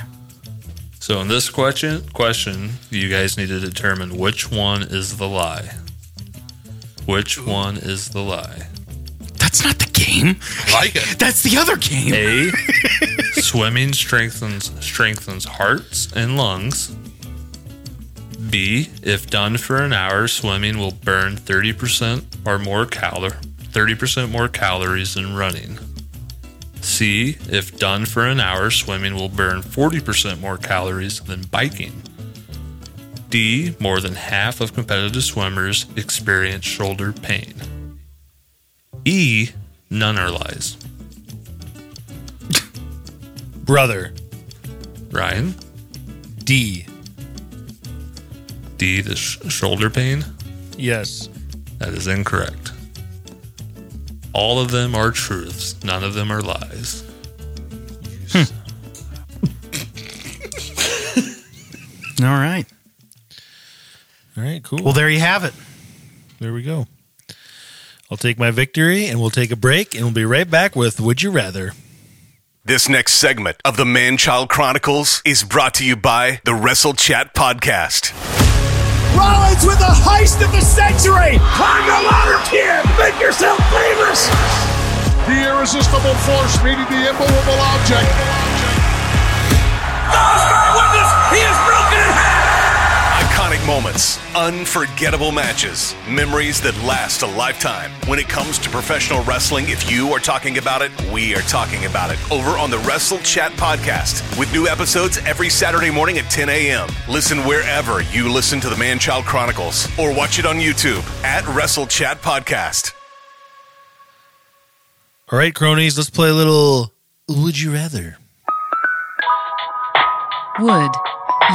So in this question, question, you guys need to determine which one is the lie. Which one is the lie? That's not the game. Like it. That's the other game. A. swimming strengthens strengthens hearts and lungs. B. If done for an hour, swimming will burn thirty percent or more calor thirty percent more calories than running. C. If done for an hour, swimming will burn forty percent more calories than biking. D. More than half of competitive swimmers experience shoulder pain. E. None are lies. Brother, Ryan. D. D, the sh- shoulder pain. Yes. That is incorrect. All of them are truths. None of them are lies. All right. All right, cool. Well, there you have it. there we go. I'll take my victory and we'll take a break and we'll be right back with Would You Rather? This next segment of the Man Child Chronicles is brought to you by the Wrestle Chat Podcast. Rollins with the heist of the century! Climb the ladder, kid! Make yourself famous! The irresistible force meeting the immovable object. He is broken in half! Iconic moments, unforgettable matches, memories that last a lifetime. When it comes to professional wrestling, if you are talking about it, we are talking about it over on the Wrestle Chat Podcast with new episodes every Saturday morning at 10 a.m. Listen wherever you listen to the Man Child Chronicles or watch it on YouTube at Wrestle Chat Podcast. All right, cronies, let's play a little Would You Rather? Would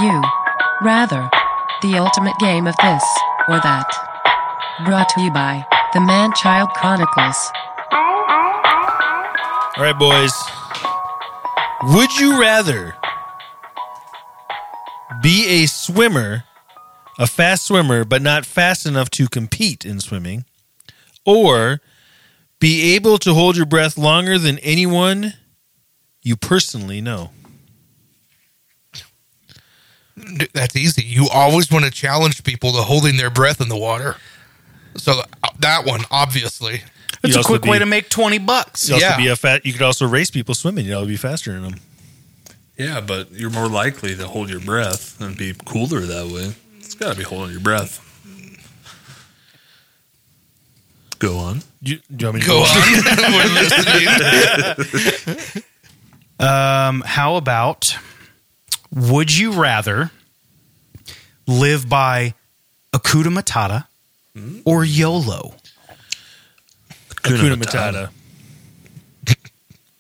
you rather the ultimate game of this or that? Brought to you by the Man Child Chronicles. All right, boys. Would you rather be a swimmer, a fast swimmer, but not fast enough to compete in swimming, or be able to hold your breath longer than anyone you personally know? That's easy. You always want to challenge people to holding their breath in the water. So uh, that one, obviously. It's You'd a also quick way to make 20 bucks. You Yeah. be a fat. You could also race people swimming. You know, be faster than them. Yeah, but you're more likely to hold your breath and be cooler that way. It's got to be holding your breath. Go on. You, do you want me to Go on. We're listening. Um, how about would you rather live by Hakuna Matata hmm? or YOLO? Hakuna Matata.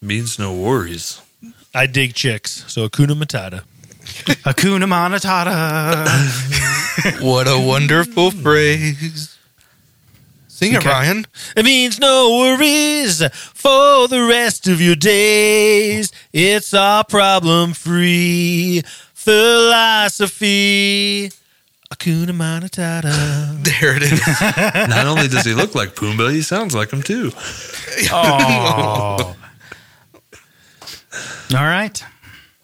Means no worries. I dig chicks, so Akuna Matata. Hakuna Matata. what a wonderful phrase. Sing it, Okay. Ryan. It means no worries for the rest of your days. It's all problem free philosophy. Akuna Matata. There it is. Not only does he look like Pumbaa, he sounds like him too. oh. All right.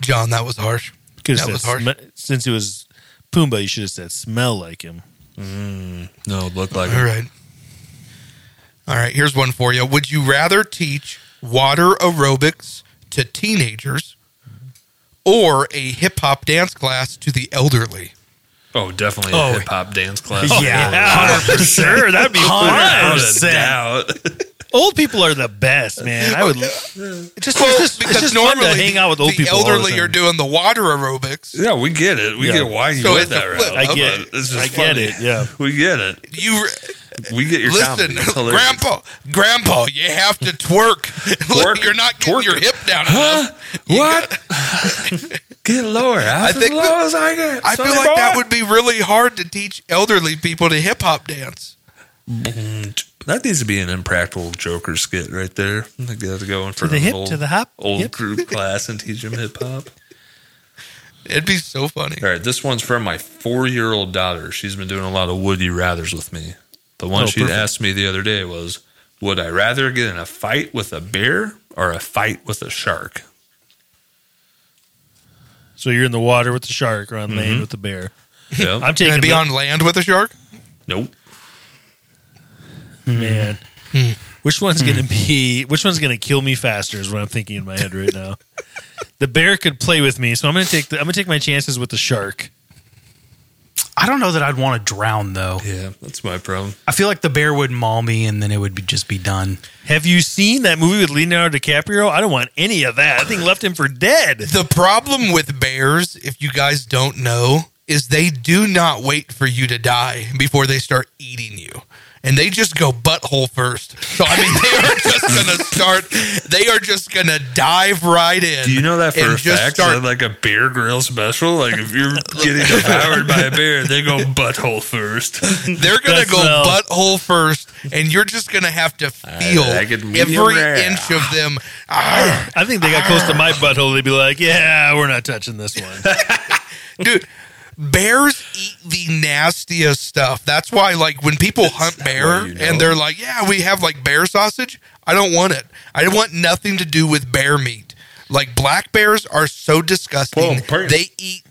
John, that was harsh. Could That have was harsh. sm- since it was Pumbaa, you should have said smell like him. Mm, no, look like All him. right. All right, here's one for you. Would you rather teach water aerobics to teenagers or a hip hop dance class to the elderly? Oh, definitely a Oh. hip hop dance class. Yeah, for sure. That'd be Without fun. a doubt. Old people are the best, man. I would just, Well, it's just, it's because just fun normally to hang out with old the people. all the elderly time. are doing the water aerobics. Yeah, we get it. We Yeah. get why you So went it's a that flip. route. I get, But it's just I get funny. it. Yeah. We get it. You We get your listen, comedy. Grandpa, Grandpa, you have to twerk. Twerk. You're not getting Twerk your hip down enough. You What? get lower. I As think low that- as I get. I feel sonny like that would be really hard to teach elderly people to hip hop dance. Mm, that needs to be an impractical Joker skit right there. I got to go in front the of hip, old, to the hop, old hip. group class and teach them hip hop. It'd be so funny. All right, this one's from my four year old daughter. She's been doing a lot of Woody rathers with me. The one Oh, she perfect. asked me the other day was, Would I rather get in a fight with a bear or a fight with a shark? So you're in the water with the shark or on Mm-hmm. land with the bear. Yeah. I'm taking Can it be the- on land with a shark? nope. man. Hmm. Which one's gonna be? Which one's gonna kill me faster? Is what I'm thinking in my head right now. the bear could play with me, so I'm gonna take the, I'm gonna take my chances with the shark. I don't know that I'd want to drown though. Yeah, that's my problem. I feel like the bear would maul me and then it would be, just be done. Have you seen that movie with Leonardo DiCaprio? I don't want any of that. I think left him for dead. The problem with bears, if you guys don't know, is they do not wait for you to die before they start eating you. And they just go butthole first. So I mean they are just gonna start they are just gonna dive right in. Do you know that for a just fact? start- Is that like a Bear Grylls special? Like if you're getting devoured by a bear, they go butthole first. They're gonna That's go well- butthole first, and you're just gonna have to feel like it medium every rare. inch of them. I think they got close to my butthole. They'd be like, "Yeah, we're not touching this one." dude bears eat the nastiest stuff. That's why like when people hunt bear you know. and they're like yeah we have like bear sausage. I don't want it. I don't want nothing to do with bear meat. Like black bears are so disgusting. They eat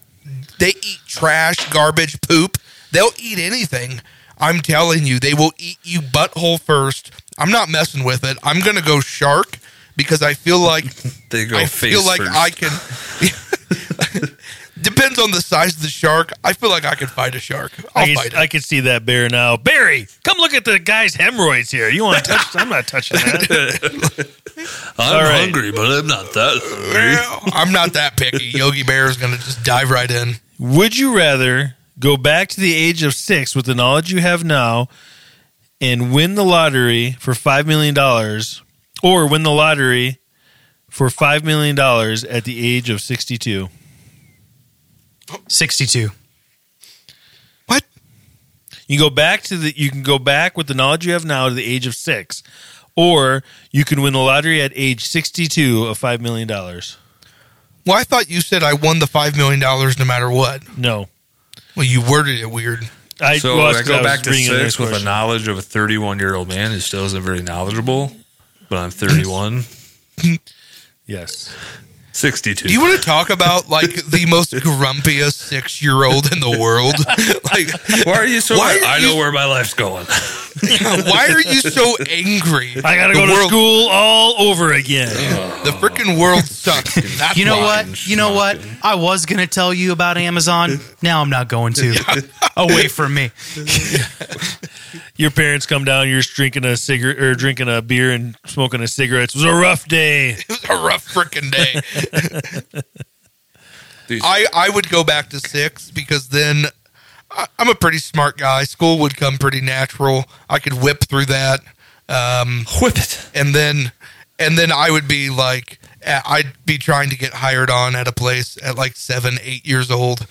they eat trash garbage poop. They'll eat anything. I'm telling you they will eat you butthole first. I'm not messing with it. I'm gonna go shark because i feel like They go I face feel like first. I can. Depends on the size of the shark. I feel like I can fight a shark. I'll I fight can, I it. can see that bear now. Barry, come look at the guy's hemorrhoids here. You want to touch? I'm not touching that. I'm All right. hungry, but I'm not that hungry. I'm not that picky. Yogi Bear is going to just dive right in. Would you rather go back to the age of six with the knowledge you have now and win the lottery for $5 million or win the lottery for $5 million at the age of 62? 62. What? You go back to the you can go back with the knowledge you have now to the age of 6 or you can win the lottery at age 62 of $5 million. Well, I thought you said I won the $5 million no matter what. No. Well, you worded it weird. I, So well, I go was back to reading six with the question. knowledge of a 31 year old man who still isn't very knowledgeable, but I'm 31. Yes. 62. Do you want to talk about like the most grumpiest six year old in the world? like, why are you so? Why are I you- know where my life's going. why are you so angry? I gotta The go to school all over again. The freaking world sucks. That's You know why. what? You know what? I was going to tell you about Amazon. Now I'm not going to. Away from me. Your parents come down, you're just drinking a cigarette or drinking a beer and smoking a cigarette. It was a rough day. It was a rough freaking day. I, I would go back to six because then I, I'm a pretty smart guy. School would come pretty natural. I could whip through that. Um, Whip it. and then and then I would be like I'd be trying to get hired on at a place at like seven, eight years old.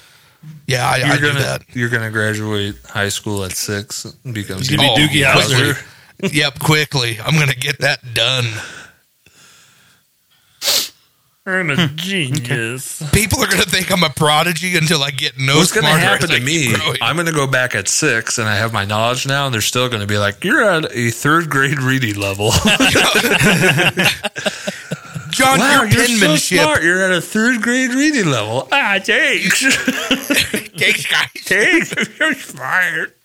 Yeah, I, I You're do gonna that. you're gonna graduate high school at six and become He's gonna be Doogie. Howser. yep, quickly. I'm gonna get that done. I'm a hmm. genius. People are gonna think I'm a prodigy until I get no What's going to smarter happen to me? growing. I'm going to go back at six, and I have my knowledge now, and they're still going to be like, "You're at a third grade reading level." John, wow, your you're so smart. You're at a third grade reading level. Ah, thanks. Thanks, guys. thanks. You're smart.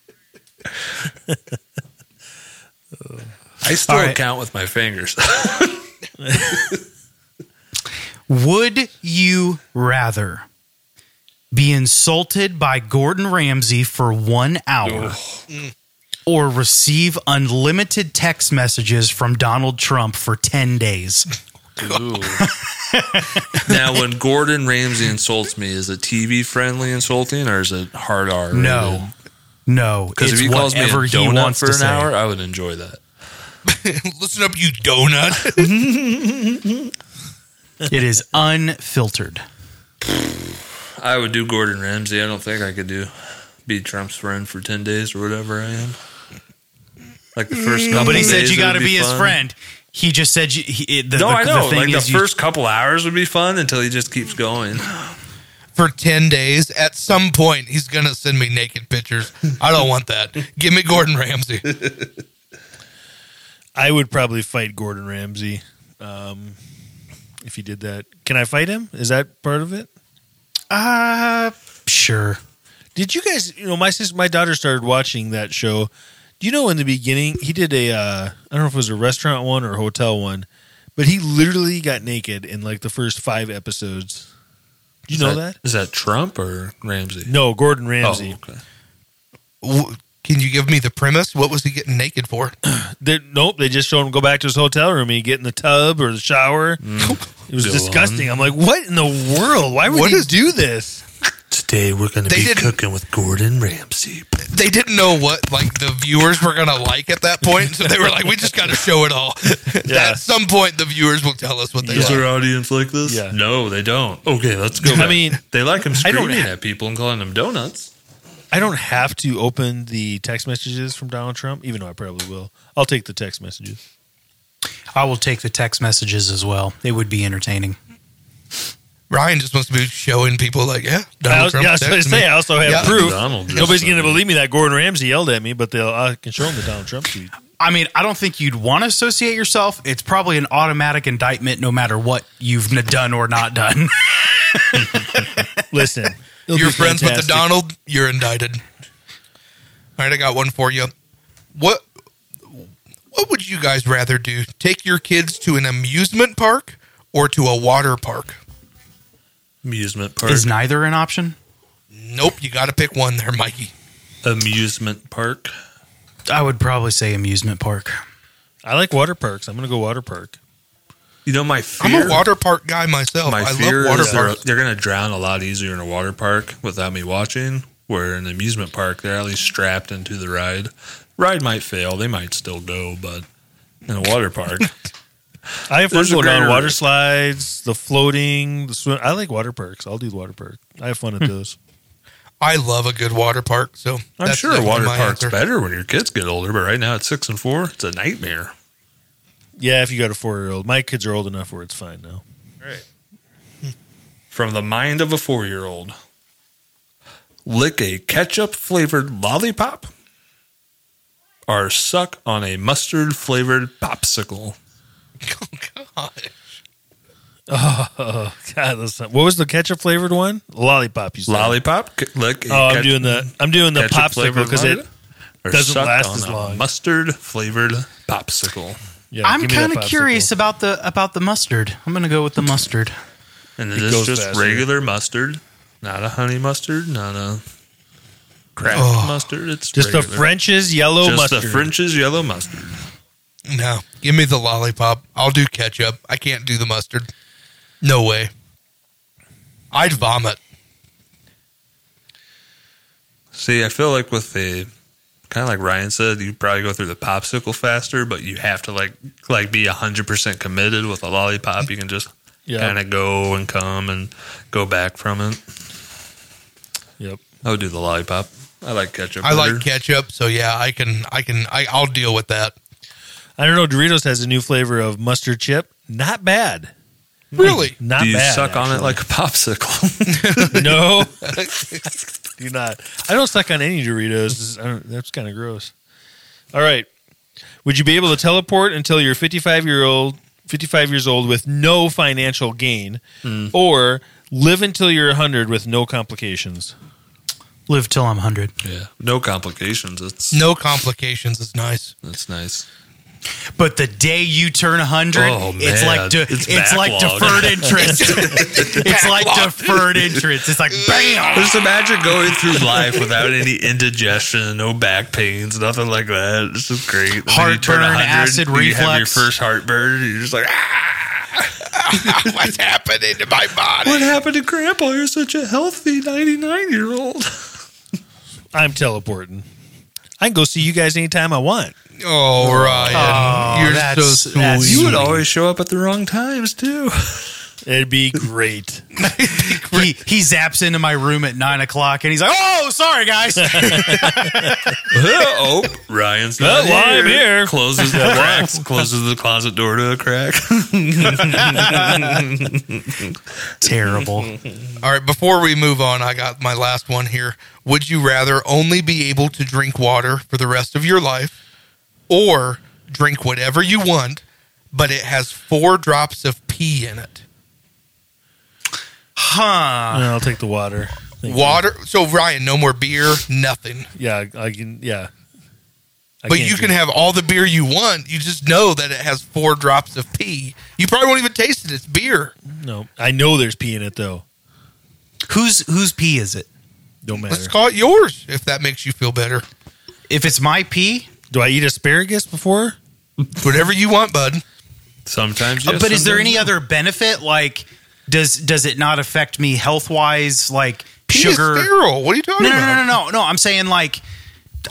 I still All right. count with my fingers. Would you rather be insulted by Gordon Ramsay for one hour or receive unlimited text messages from Donald Trump for 10 days? now, when Gordon Ramsay insults me, is it TV friendly insulting or is it hard R? No. No. Because if it's he calls me a whatever he donut wants for to an say. hour, I would enjoy that. Listen up, you donut. It is unfiltered. I would do Gordon Ramsay. I don't think I could do be Trump's friend for ten days or whatever I am. Like the first couple Nobody said days you it got to would be his fun. friend. He just said you, he, the, No, the, I know. The thing like the is you- first couple hours would be fun until he just keeps going. For 10 days, at some point, he's going to send me naked pictures. I don't want that. Give me Gordon Ramsay. I would probably fight Gordon Ramsay um, if he did that. Can I fight him? Is that part of it? Uh, sure. Did you guys? You know, my sister, my daughter started watching that show. Do you know in the beginning he did a? Uh, I don't know if it was a restaurant one or a hotel one, but he literally got naked in like the first five episodes. Do you Is know that? Is that Trump or Ramsay? No, Gordon Ramsay. Oh, okay. W- Can you give me the premise? What was he getting naked for? They- nope, they just showed him go back to his hotel room. And He get in the tub or the shower. It was Go disgusting. I'm like, what in the world? Why would What he is- do this? Today we're going to be didn't- cooking with Gordon Ramsay. They didn't know what like the viewers were going to like at that point, so they were like, "We just got to show it all." Yeah. At some point, the viewers will tell us what they Does like. our audience like this? Yeah. No, they don't. Okay, let's go. I back. mean, they like him I don't screaming ha- at people and calling them donuts. I don't have to open the text messages from Donald Trump, even though I probably will. I'll take the text messages. I will take the text messages as well. It would be entertaining. Ryan just wants to be showing people like, "Yeah, I was, Trump yeah, I was going to texted me." say, I also have Yeah. proof. Donald Nobody's going to believe me that Gordon Ramsay yelled at me, but they'll I can show them the Donald Trump tweet. I mean, I don't think you'd want to associate yourself. It's probably an automatic indictment no matter what you've done or not done. Listen, You're be friends with the. Donald, you're indicted. All right, I got one for you. What what would you guys rather do? Take your kids to an amusement park or to a water park? Amusement park. Is neither an option? Nope, you got to pick one there, Mikey. Amusement park. I would probably say amusement park. I like water parks. I'm going to go water park. You know my fear. I'm a water park guy myself. my I fear love water is they're, parks. they're going to drown a lot easier in a water park without me watching. Where in an amusement park, they're at least strapped into the ride. Ride might fail. They might still go, but in a water park, I have fun There's going down water slides, the floating, the swim. I like water parks. I'll do the water park. I have fun at hmm. those. I love a good water park. So I'm that's sure a water park's answer. better when your kids get older. But right now, at six and four, it's a nightmare. yeah, if you got a four year old, my kids are old enough where it's fine now. Right. From the mind of a four year old, lick a ketchup flavored lollipop or suck on a mustard flavored popsicle. Oh, oh, God. Oh God, those, what was the ketchup flavored one? Lollipop. You said. Lollipop. c- Look, Oh, I'm doing the I'm doing the popsicle because it or doesn't sucked last on as a long. Mustard flavored popsicle. Yeah, I'm give me that kind of popsicle. curious about the about the mustard. I'm gonna go with the mustard. And It it is goes just faster. regular mustard, not a honey mustard, not a cracked oh. mustard. It's Just the regular. French's yellow just mustard. the French's yellow mustard. No, give me the lollipop. I'll do ketchup. I can't do the mustard. No way. I'd vomit. See, I feel like with the kind of like Ryan said, you probably go through the popsicle faster, but you have to like like be hundred percent committed with a lollipop. You can just Yeah. kind of go and come and go back from it. Yep. I would do the lollipop. I like ketchup. I better. like ketchup, so yeah, I can, I can, I, I'll deal with that. I don't know. Doritos has a new flavor of mustard chip. Not bad. Really? Not Do you bad. suck on it like a popsicle? no. Do not. I don't suck on any Doritos. That's kind of gross. All right. Would you be able to teleport until you're 55 year old, 55 years old with no financial gain, Hmm. or live until you're 100 with no complications? Live till I'm 100. yeah, no complications. It's No complications It's nice. That's nice. But the day you turn 100, Oh, it's like de- It's it's, like deferred interest. it's like deferred interest. It's like bam. Just imagine going through life without any indigestion, no back pains, nothing like that. This is great. And you turn Heartburn, 100, acid you have your first heartburn. And you're just like, ah, What's happening to my body? what happened to Grandpa? You're such a healthy 99 year old. I'm teleporting. I can go see you guys anytime I want. Oh, Ryan, Oh, you're that's- so sweet. that's- You would always show up at the wrong times too. It'd be great. He, he zaps into my room at nine o'clock and he's like, "Oh, sorry guys." oh, Ryan's not oh, Well, while I'm here. Closes the cracks. Closes the closet door to a crack. Terrible. All right, before we move on, I got my last one here. Would you rather only be able to drink water for the rest of your life or drink whatever you want, but it has four drops of pee in it? Huh. I'll take the water. Thank you. Water. So, Ryan, no more beer, nothing. Yeah, I can. Yeah. I but you can drink- have all the beer you want. You just know that it has four drops of pee. You probably won't even taste it. It's beer. No, I know there's pee in it though. Whose whose pee is it? Don't matter. Let's call it yours if that makes you feel better. If it's my pee, Do I eat asparagus before? Whatever you want, bud. Sometimes, Uh, yes, but is there sometimes any no. other benefit? Like, does does it not affect me health wise? Like Pee sugar? is sterile. What are you talking No, no, about? no, no, no, no. I'm saying like,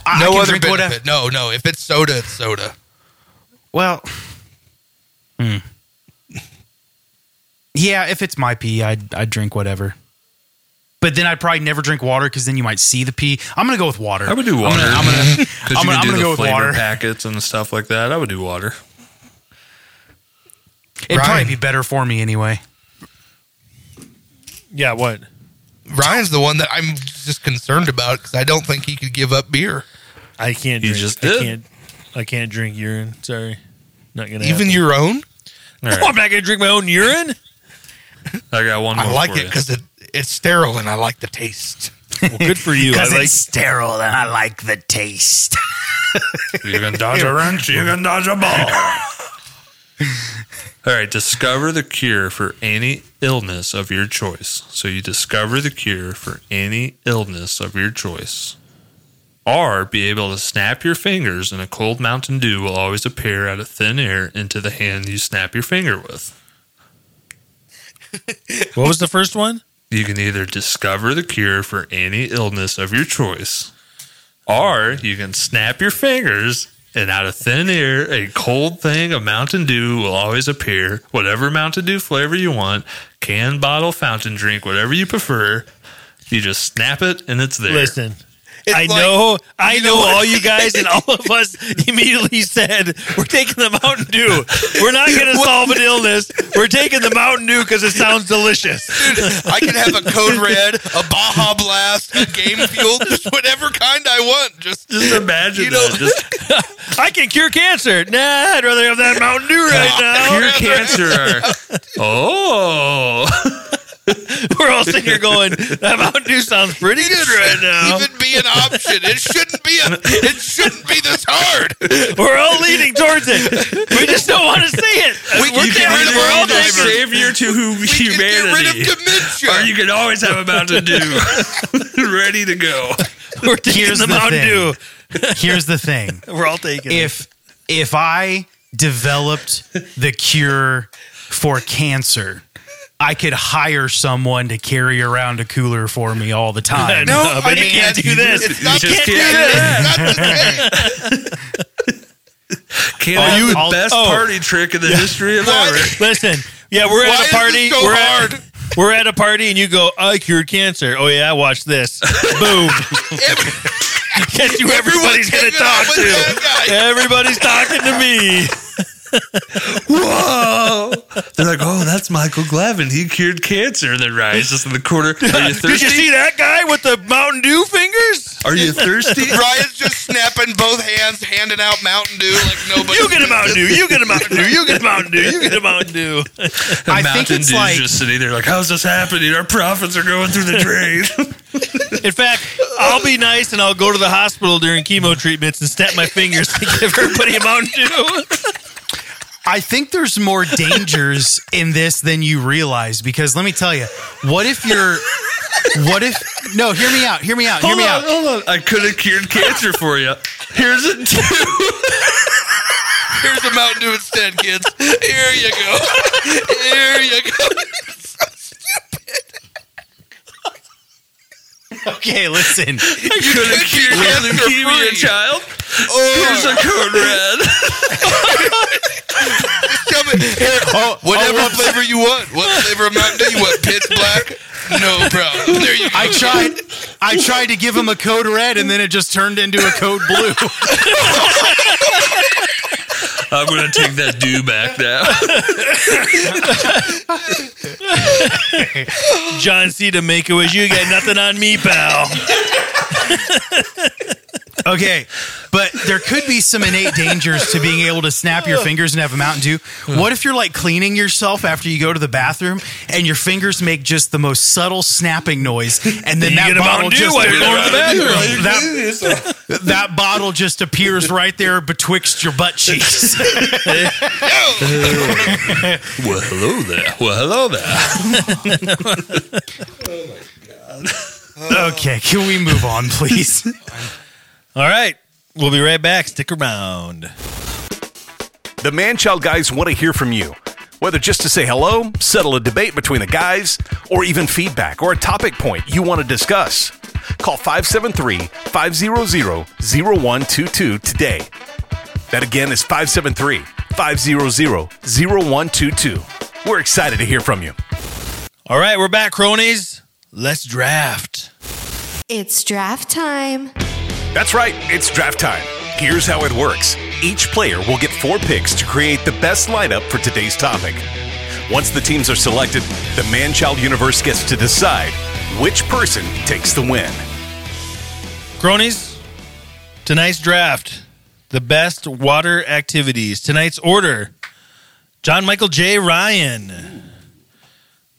I, I No can other drink benefit. whatever. No, no. If it's soda, it's soda. Well, hmm. yeah. If it's my pee, I'd I'd drink whatever. But then I'd probably never drink water because then you might see the pee. I'm gonna go with water. I would do I'm water. gonna. I'm gonna, I'm gonna, I'm gonna go with water. packets and stuff like that. I would do water. It'd probably be better for me anyway. Yeah. What? Ryan's the one that I'm just concerned about because I don't think he could give up beer. I can't. You Drink. just I can't. I can't drink urine. Sorry. Not gonna. Even happen. your own? All Oh. I'm not gonna drink my own urine. I got one more. I like for it because it, it's sterile and I like the taste. Well, good for you. I Because like. it's sterile and I like the taste. You can dodge a wrench, you can dodge a ball. All right, discover the cure for any illness of your choice. So you discover the cure for any illness of your choice. Or be able to snap your fingers and a cold Mountain Dew will always appear out of thin air into the hand you snap your finger with. What was the first one? You can either discover the cure for any illness of your choice, or you can snap your fingers and out of thin air, a cold thing of Mountain Dew will always appear. Whatever Mountain Dew flavor you want, can, bottle, fountain drink, whatever you prefer. You just snap it and it's there. Listen, I like- know, I know, know all you guys and all of us immediately said, we're taking the Mountain Dew. We're not going to solve an illness. We're taking the Mountain Dew because it sounds delicious. I can have a Code Red, a Baja Blast, a Game Fuel, just whatever kind I want. Just, Just imagine You know- that. Just I can cure cancer. Nah, I'd rather have that Mountain Dew right now. cure cancer. Oh, We're all sitting here going, that Mountain Dew sounds pretty good right now. even be an option. It shouldn't be a. It shouldn't be this hard. We're all leaning towards it. We just don't want to see it. We We're, can get rid of we're all all the taking- savior to We can get rid humanity. of dementia. Or you can always have a Mountain Dew ready to go. We're taking Here's the the Mountain thing. Dew. Here's the thing. We're all taking it. if if I developed the cure for cancer, I could hire someone to carry around a cooler for me all the time. No, No, but I you can't can't. do this. It's not You the just can't do It's not the. Can't Are you- the best oh. party trick in the history of Why- ever. Listen, yeah, we're Why at a party. this so we're hard? At, we're at a party, and you go, "I cured cancer." Oh yeah, watch this. Boom. Guess who everybody's gonna talk to? that. Everybody's talking to me. Whoa! They're like, oh, that's Michael Glavin. He cured cancer. And then Ryan's just in the corner. Are you Did you see that guy with the Mountain Dew fingers? Are you thirsty? Ryan's just snapping both hands, handing out Mountain Dew like nobody. You get a Mountain Dew. You get a Mountain Dew. You get a Mountain Dew. You get a Mountain Dew. And I think Mountain it's Dew's like- just sitting there like, how's this happening? Our profits are going through the drain. In fact, I'll be nice and I'll go to the hospital during chemo treatments and snap my fingers and give everybody a Mountain Dew. I think there's more dangers in this than you realize because let me tell you, what if you're what if no, hear me out, hear me out, hear hold me on, out. hold on. I could have cured cancer for you. Here's a two. Here's a Mountain Dew instead, kids. Here you go. Here you go. Okay, listen. I could have cured your leukemia, child. Oh, Here's a code red. tell me, here, whatever flavor you want. What flavor of Mountain Dew you want? Pitch black? No problem. There you go. I tried I tried to give him a code red and then it just turned into a code blue. I'm gonna take that dew back now. John Cena make a wish. You got nothing on me, pal. Okay, but there could be some innate dangers to being able to snap your fingers and have a Mountain Dew. What if you're like cleaning yourself after you go to the bathroom and your fingers make just the most subtle snapping noise, and then You that bottle just while you're going to the bathroom. that, that bottle just appears right there betwixt your butt cheeks. well, hello there. Well, hello there. oh my god. okay, can we move on, please? All right. We'll be right back. Stick around. The Man Child guys want to hear from you. Whether just to say hello, settle a debate between the guys, or even feedback or a topic point you want to discuss. Call 573 500 0122 today. That again is 573 500 0122. We're excited to hear from you. All right. We're back, cronies. Let's draft. It's draft time. That's right, it's draft time. Here's how it works each player will get four picks to create the best lineup for today's topic. Once the teams are selected, the Man Child universe gets to decide which person takes the win. Cronies, tonight's draft. The best water activities. Tonight's order John Michael J. Ryan.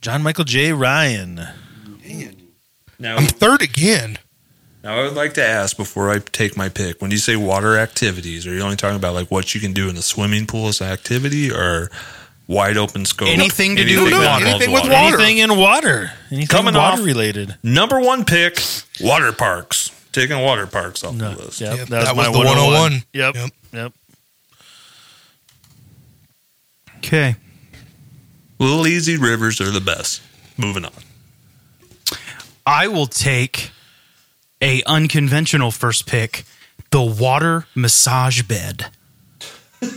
John Michael J. Ryan. Now, I'm third again. Now, I would like to ask before I take my pick. When you say water activities, are you only talking about like what you can do in the swimming pool as an activity, or wide open scope? Anything to do with water. Anything with water. Anything in water. Anything Coming water off. related. Number one pick: water parks. Taking water parks off No. the list. Yep, Yep, that was, that my was the 101. Yep. Yep. Yep. Okay. Little easy rivers are the best. Moving on. I will take a unconventional first pick, the water massage bed.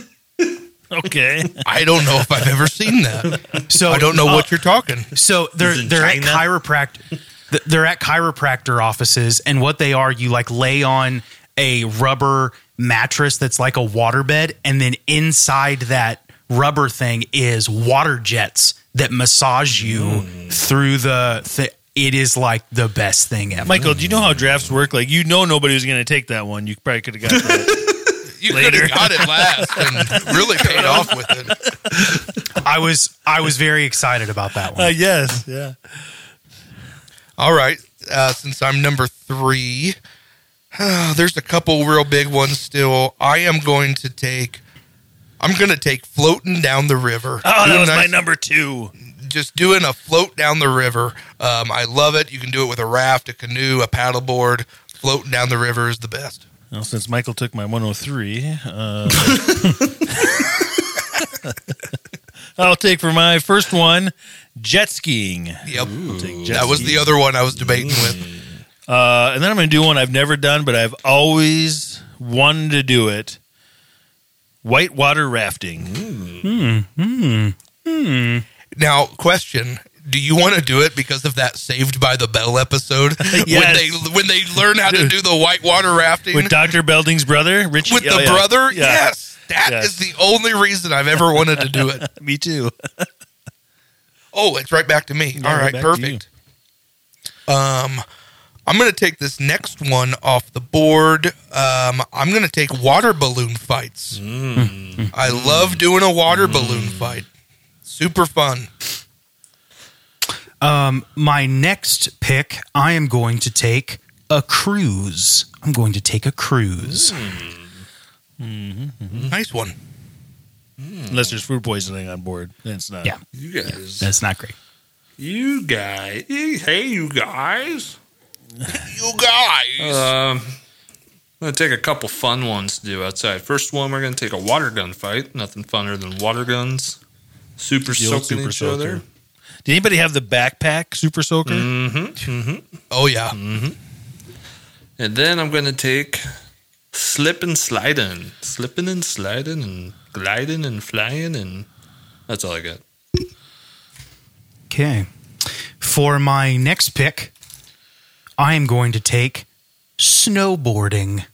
Okay. I don't know if I've ever seen that. So I don't know uh, what you're talking. So they're they're at China? chiropractic. th- they're at chiropractor offices, and what they are, you like lay on a rubber mattress that's like a waterbed, and then inside that rubber thing is water jets that massage you through the. Th- it is like the best thing ever. Michael, do you know how drafts work? Like, you know, nobody was going to take that one. You probably could have got that. You could have got it last and really paid off with it. I was I was very excited about that one. uh, yes, yeah. All right. Uh, since I'm number three, there's a couple real big ones still. I am going to take. I'm going to take floating down the river. Oh, that Doing was my number two. Just doing a float down the river. Um, I love it. You can do it with a raft, a canoe, a paddleboard. Floating down the river is the best. Well, since Michael took my 103, uh, I'll take for my first one jet skiing. Yep. take jet that was the other one I was debating with. Uh, and then I'm going to do one I've never done, but I've always wanted to do it whitewater rafting. Now, question: Do you want to do it because of that Saved by the Bell episode when they when they learn how to do the whitewater rafting With Dr. Belding's brother, Richie. with Oh, the yeah. brother? Yeah. Yes, that is Yes. the only reason I've ever wanted to do it. Me too. Oh, it's right back to me. Yeah, All right right, perfect. Um, I'm going to take this next one off the board. Um, I'm going to take water balloon fights. I love doing a water balloon fight. Super fun. Um, my next pick, I am going to take a cruise. I'm going to take a cruise. Nice one. Unless there's food poisoning on board, that's not. Yeah, You guys, that's not great. you guys, hey, you guys. You guys. Um, I'm gonna take a couple fun ones to do outside. First one, we're gonna take a water gun fight. Nothing funner than water guns. Super The soaking Super each Soaker. other. Did anybody have the backpack Super Soaker? oh, yeah. Mhm. And then I'm gonna take slip and sliding, slipping and sliding and gliding and flying, and that's all I got. Okay. For my next pick, I am going to take snowboarding.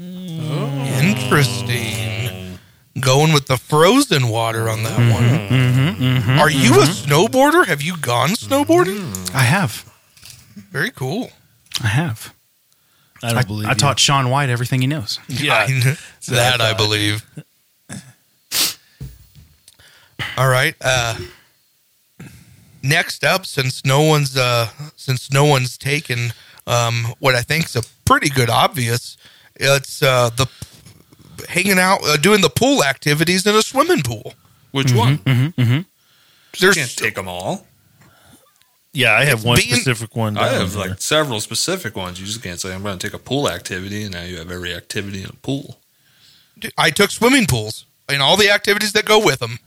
Oh. Interesting. Going with the frozen water on that Mm-hmm, one. Are you a snowboarder? Have you gone snowboarding? I have. Very cool. I have. I don't I, believe I you. taught Shaun White everything he knows. Yeah. that I believe. All right. Uh, next up, since no one's uh, since no one's taken um, what I think is a pretty good obvious, it's uh, the hanging out, uh, doing the pool activities in a swimming pool. Which one? Mm-hmm, mm-hmm. There's Can't take them all. Yeah, I have one being- specific one. I have there. like several specific ones. You just can't say I'm going to take a pool activity, and now you have every activity in a pool. I took swimming pools and all the activities that go with them.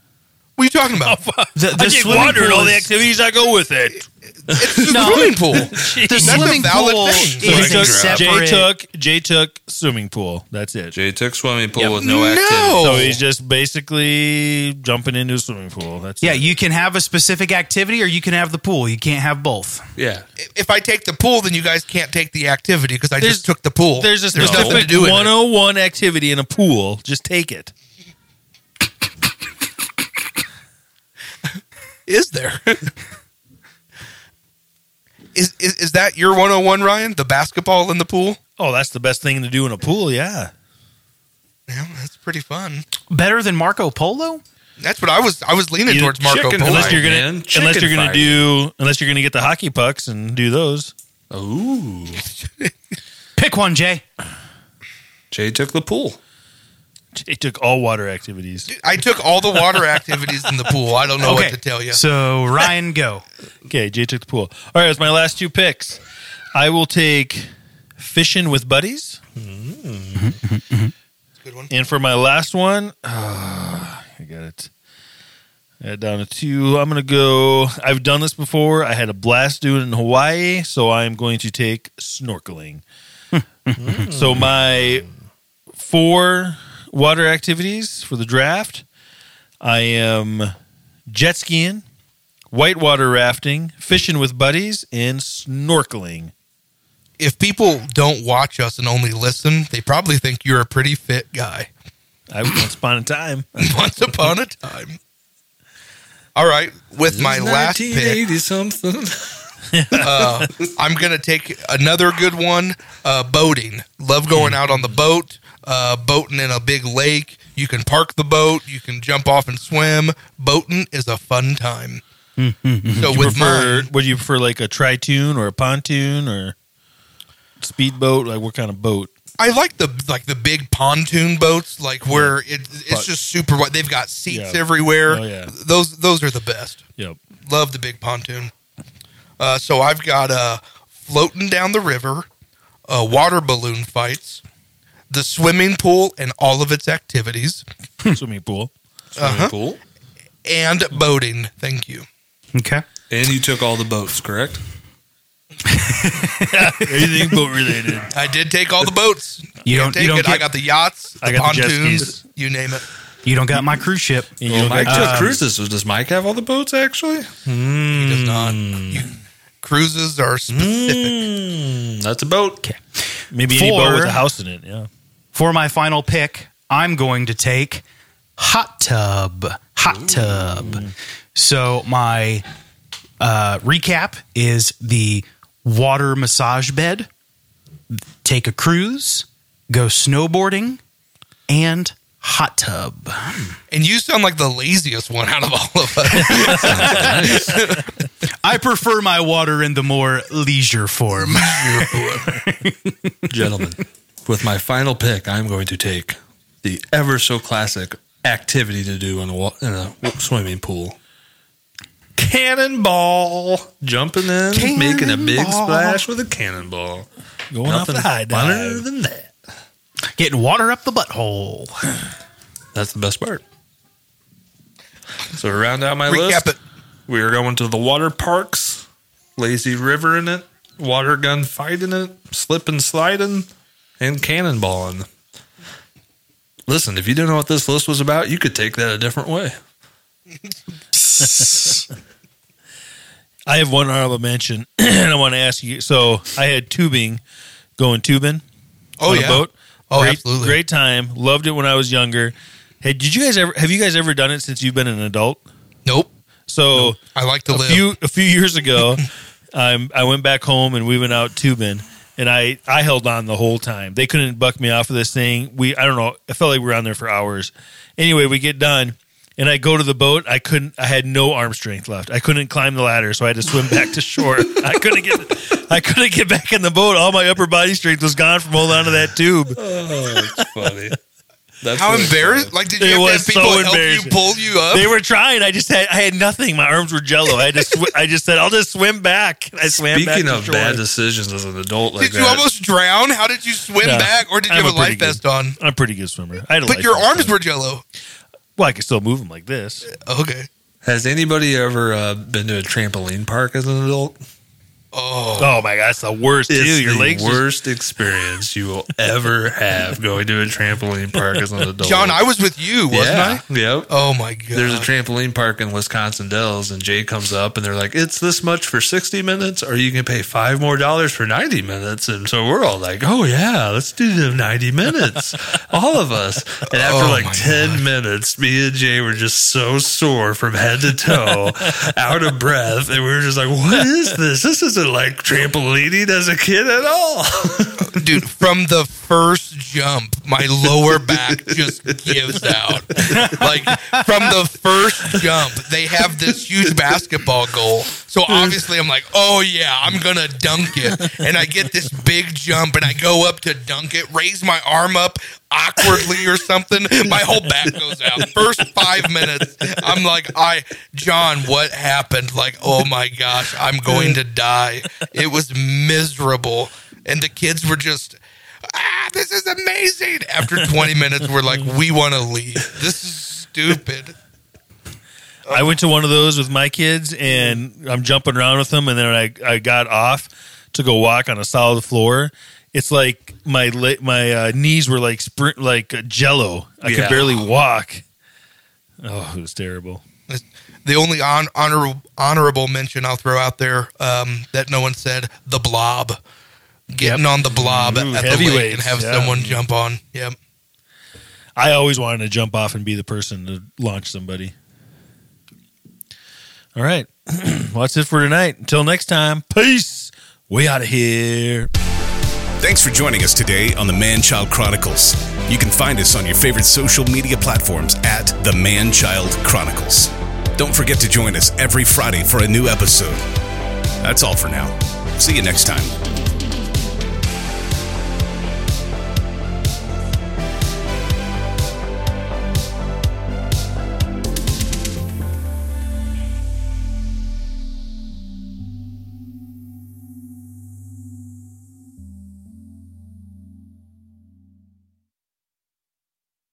What are you talking about? The, I take water and all the activities that go with it. It's a swimming pool. The That's a swimming valid pool thing. So he is a took, Jay separate. took Jay took swimming pool. That's it. Jay took swimming pool Yep. with no No. activity. So he's just basically jumping into a swimming pool. That's yeah, it. you can have a specific activity or you can have the pool. You can't have both. Yeah. If I take the pool, then you guys can't take the activity because I There's- just took the pool. There's a nothing to specific do with it. 101 activity in a pool. Just take it. Is there? is, is is that your 101, Ryan? The basketball in the pool? Oh, that's the best thing to do in a pool. Yeah. Yeah, that's pretty fun. Better than Marco Polo? That's what I was. I was leaning You- towards Marco chicken Polo. Unless you're gonna, man. unless Chicken you're gonna fighting. do, unless you're gonna get the hockey pucks and do those. Ooh. Pick one, Jay. Jay took the pool. Jay took all water activities. I took all the water activities in the pool. I don't know okay. what to tell you. So, Ryan, go. Okay, Jay took the pool. All right, that's my last two picks. I will take fishing with buddies. Good one. And for my last one, ah, I got it. I got down to two. I'm going to go. I've done this before. I had a blast doing it in Hawaii, so I'm going to take snorkeling. so my four water activities for the draft I am jet skiing, whitewater rafting, fishing with buddies, and snorkeling. If people don't watch us and only listen, they probably think you're a pretty fit guy. I once upon a time. Once upon a time. All right, with my last pick, something. uh, I'm gonna take another good one. Uh, boating. Love going out on the boat. Uh, boating in a big lake. You can park the boat. You can jump off and swim. Boating is a fun time. so you with prefer, mine, would you prefer like a tritoon or a pontoon or speedboat? Like what kind of boat? I like the like the big pontoon boats, like where it, it's But- just super wide. They've got seats Yeah. everywhere. Oh, yeah. Those those are the best. Yep. Love the big pontoon. Uh, so I've got uh, floating down the river, uh, water balloon fights, the swimming pool and all of its activities, Swimming pool. uh-huh, Cool. and boating. Thank you. Okay. And you took all the boats, correct? Anything boat related. I did take all the boats. You Can't don't- you take don't it. I get- got the yachts, the I got the jet pontoons, skis. you name it. You don't got my cruise ship. And you Well, don't Mike got- took cruises. So does Mike have all the boats actually? He does not. You, cruises are specific. Mm, that's a boat. maybe any boat with For- a house in it. Yeah. For my final pick, I'm going to take hot tub. Hot tub. So my uh, recap is the water massage bed, take a cruise, go snowboarding, and hot tub. And you sound like the laziest one out of all of us. I prefer my water in the more leisure form. Gentlemen, with my final pick, I'm going to take the ever so classic activity to do in a, in a swimming pool. Cannonball. Jumping in, making a big splash with a cannonball. Going off the high dive. than that. Getting water up the butthole. That's the best part. So to round out my Recap list, it. we are going to the water parks, lazy river in it, water gun fighting it, slip and sliding, and cannonballing. Listen, if you didn't know what this list was about, you could take that a different way. I have one honorable mention, and I want to ask you. So I had tubing, going tubing Oh on yeah. a boat. Oh, great, absolutely. Great time. Loved it when I was younger. Hey, did you guys ever? Have you guys ever done it since you've been an adult? Nope. So I like to a live. few a few years ago, um, I went back home and we went out tubing, and I I held on the whole time. They couldn't buck me off of this thing. We I don't know. I felt like we were on there for hours. Anyway, we get done. And I go to the boat. I couldn't. I had no arm strength left. I couldn't climb the ladder, so I had to swim back to shore. I couldn't get. I couldn't get back in the boat. All my upper body strength was gone from holding onto that tube. Oh, it's funny. That's How what- embarrassed! Like, did It you have, to have people so help you pull you up? They were trying. I just had. I had nothing. My arms were jello. I just. Sw- I just said, "I'll just swim back." I swam. Speaking to of bad decisions as an adult like did you almost drown? How did you swim No, back, or did you I'm have a a life vest on? I'm a pretty good swimmer. I had a But life your arms on. were jello. Well, I could still move them like this. Okay. has anybody ever uh, been to a trampoline park as an adult? Oh, Oh my god, it's the worst It's too. Your the legs. just- worst experience you will ever have going to a trampoline park as an adult. John, I was with you, wasn't yeah, I? Yep. Oh my god. There's a trampoline park in Wisconsin Dells, and Jay comes up, and they're like, "It's this much for 60 minutes, or you can pay five more dollars for 90 minutes." And so we're all like, "Oh yeah, let's do the 90 minutes, all of us." And after Oh, like my 10 minutes, me and Jay were just so sore from head to toe, out of breath, and we were just like, "What is this? This isn't like trampolining as a kid at all." dude from the first jump my lower back just gives out. Like from the first jump they have this huge basketball goal. So obviously i'm like oh yeah i'm gonna dunk it. And i get this big jump and i go up to dunk it raise my arm up awkwardly or something my whole back goes out. First five minutes i'm like i john what happened? Like oh my gosh i'm going to die. It was miserable. And the kids were just ah, this is amazing. After 20 minutes, we're like, we want to leave. This is stupid. I went to one of those with my kids, and I'm jumping around with them, and then I I got off to go walk on a solid floor. It's like my my uh, knees were like sprint like jello. I Yeah. could barely walk. Oh, it was terrible. The only on, honor, honorable mention I'll throw out there um, that no one said the blob. Getting Yep. on the blob Ooh, at the lake and have yeah. someone jump on. Yep. I always wanted to jump off and be the person to launch somebody. All right. well, that's it for tonight. Until next time, peace. We out of here. Thanks for joining us today on the Man Child Chronicles. You can find us on your favorite social media platforms at the Man Child Chronicles. Don't forget to join us every Friday for a new episode. That's all for now. See you next time.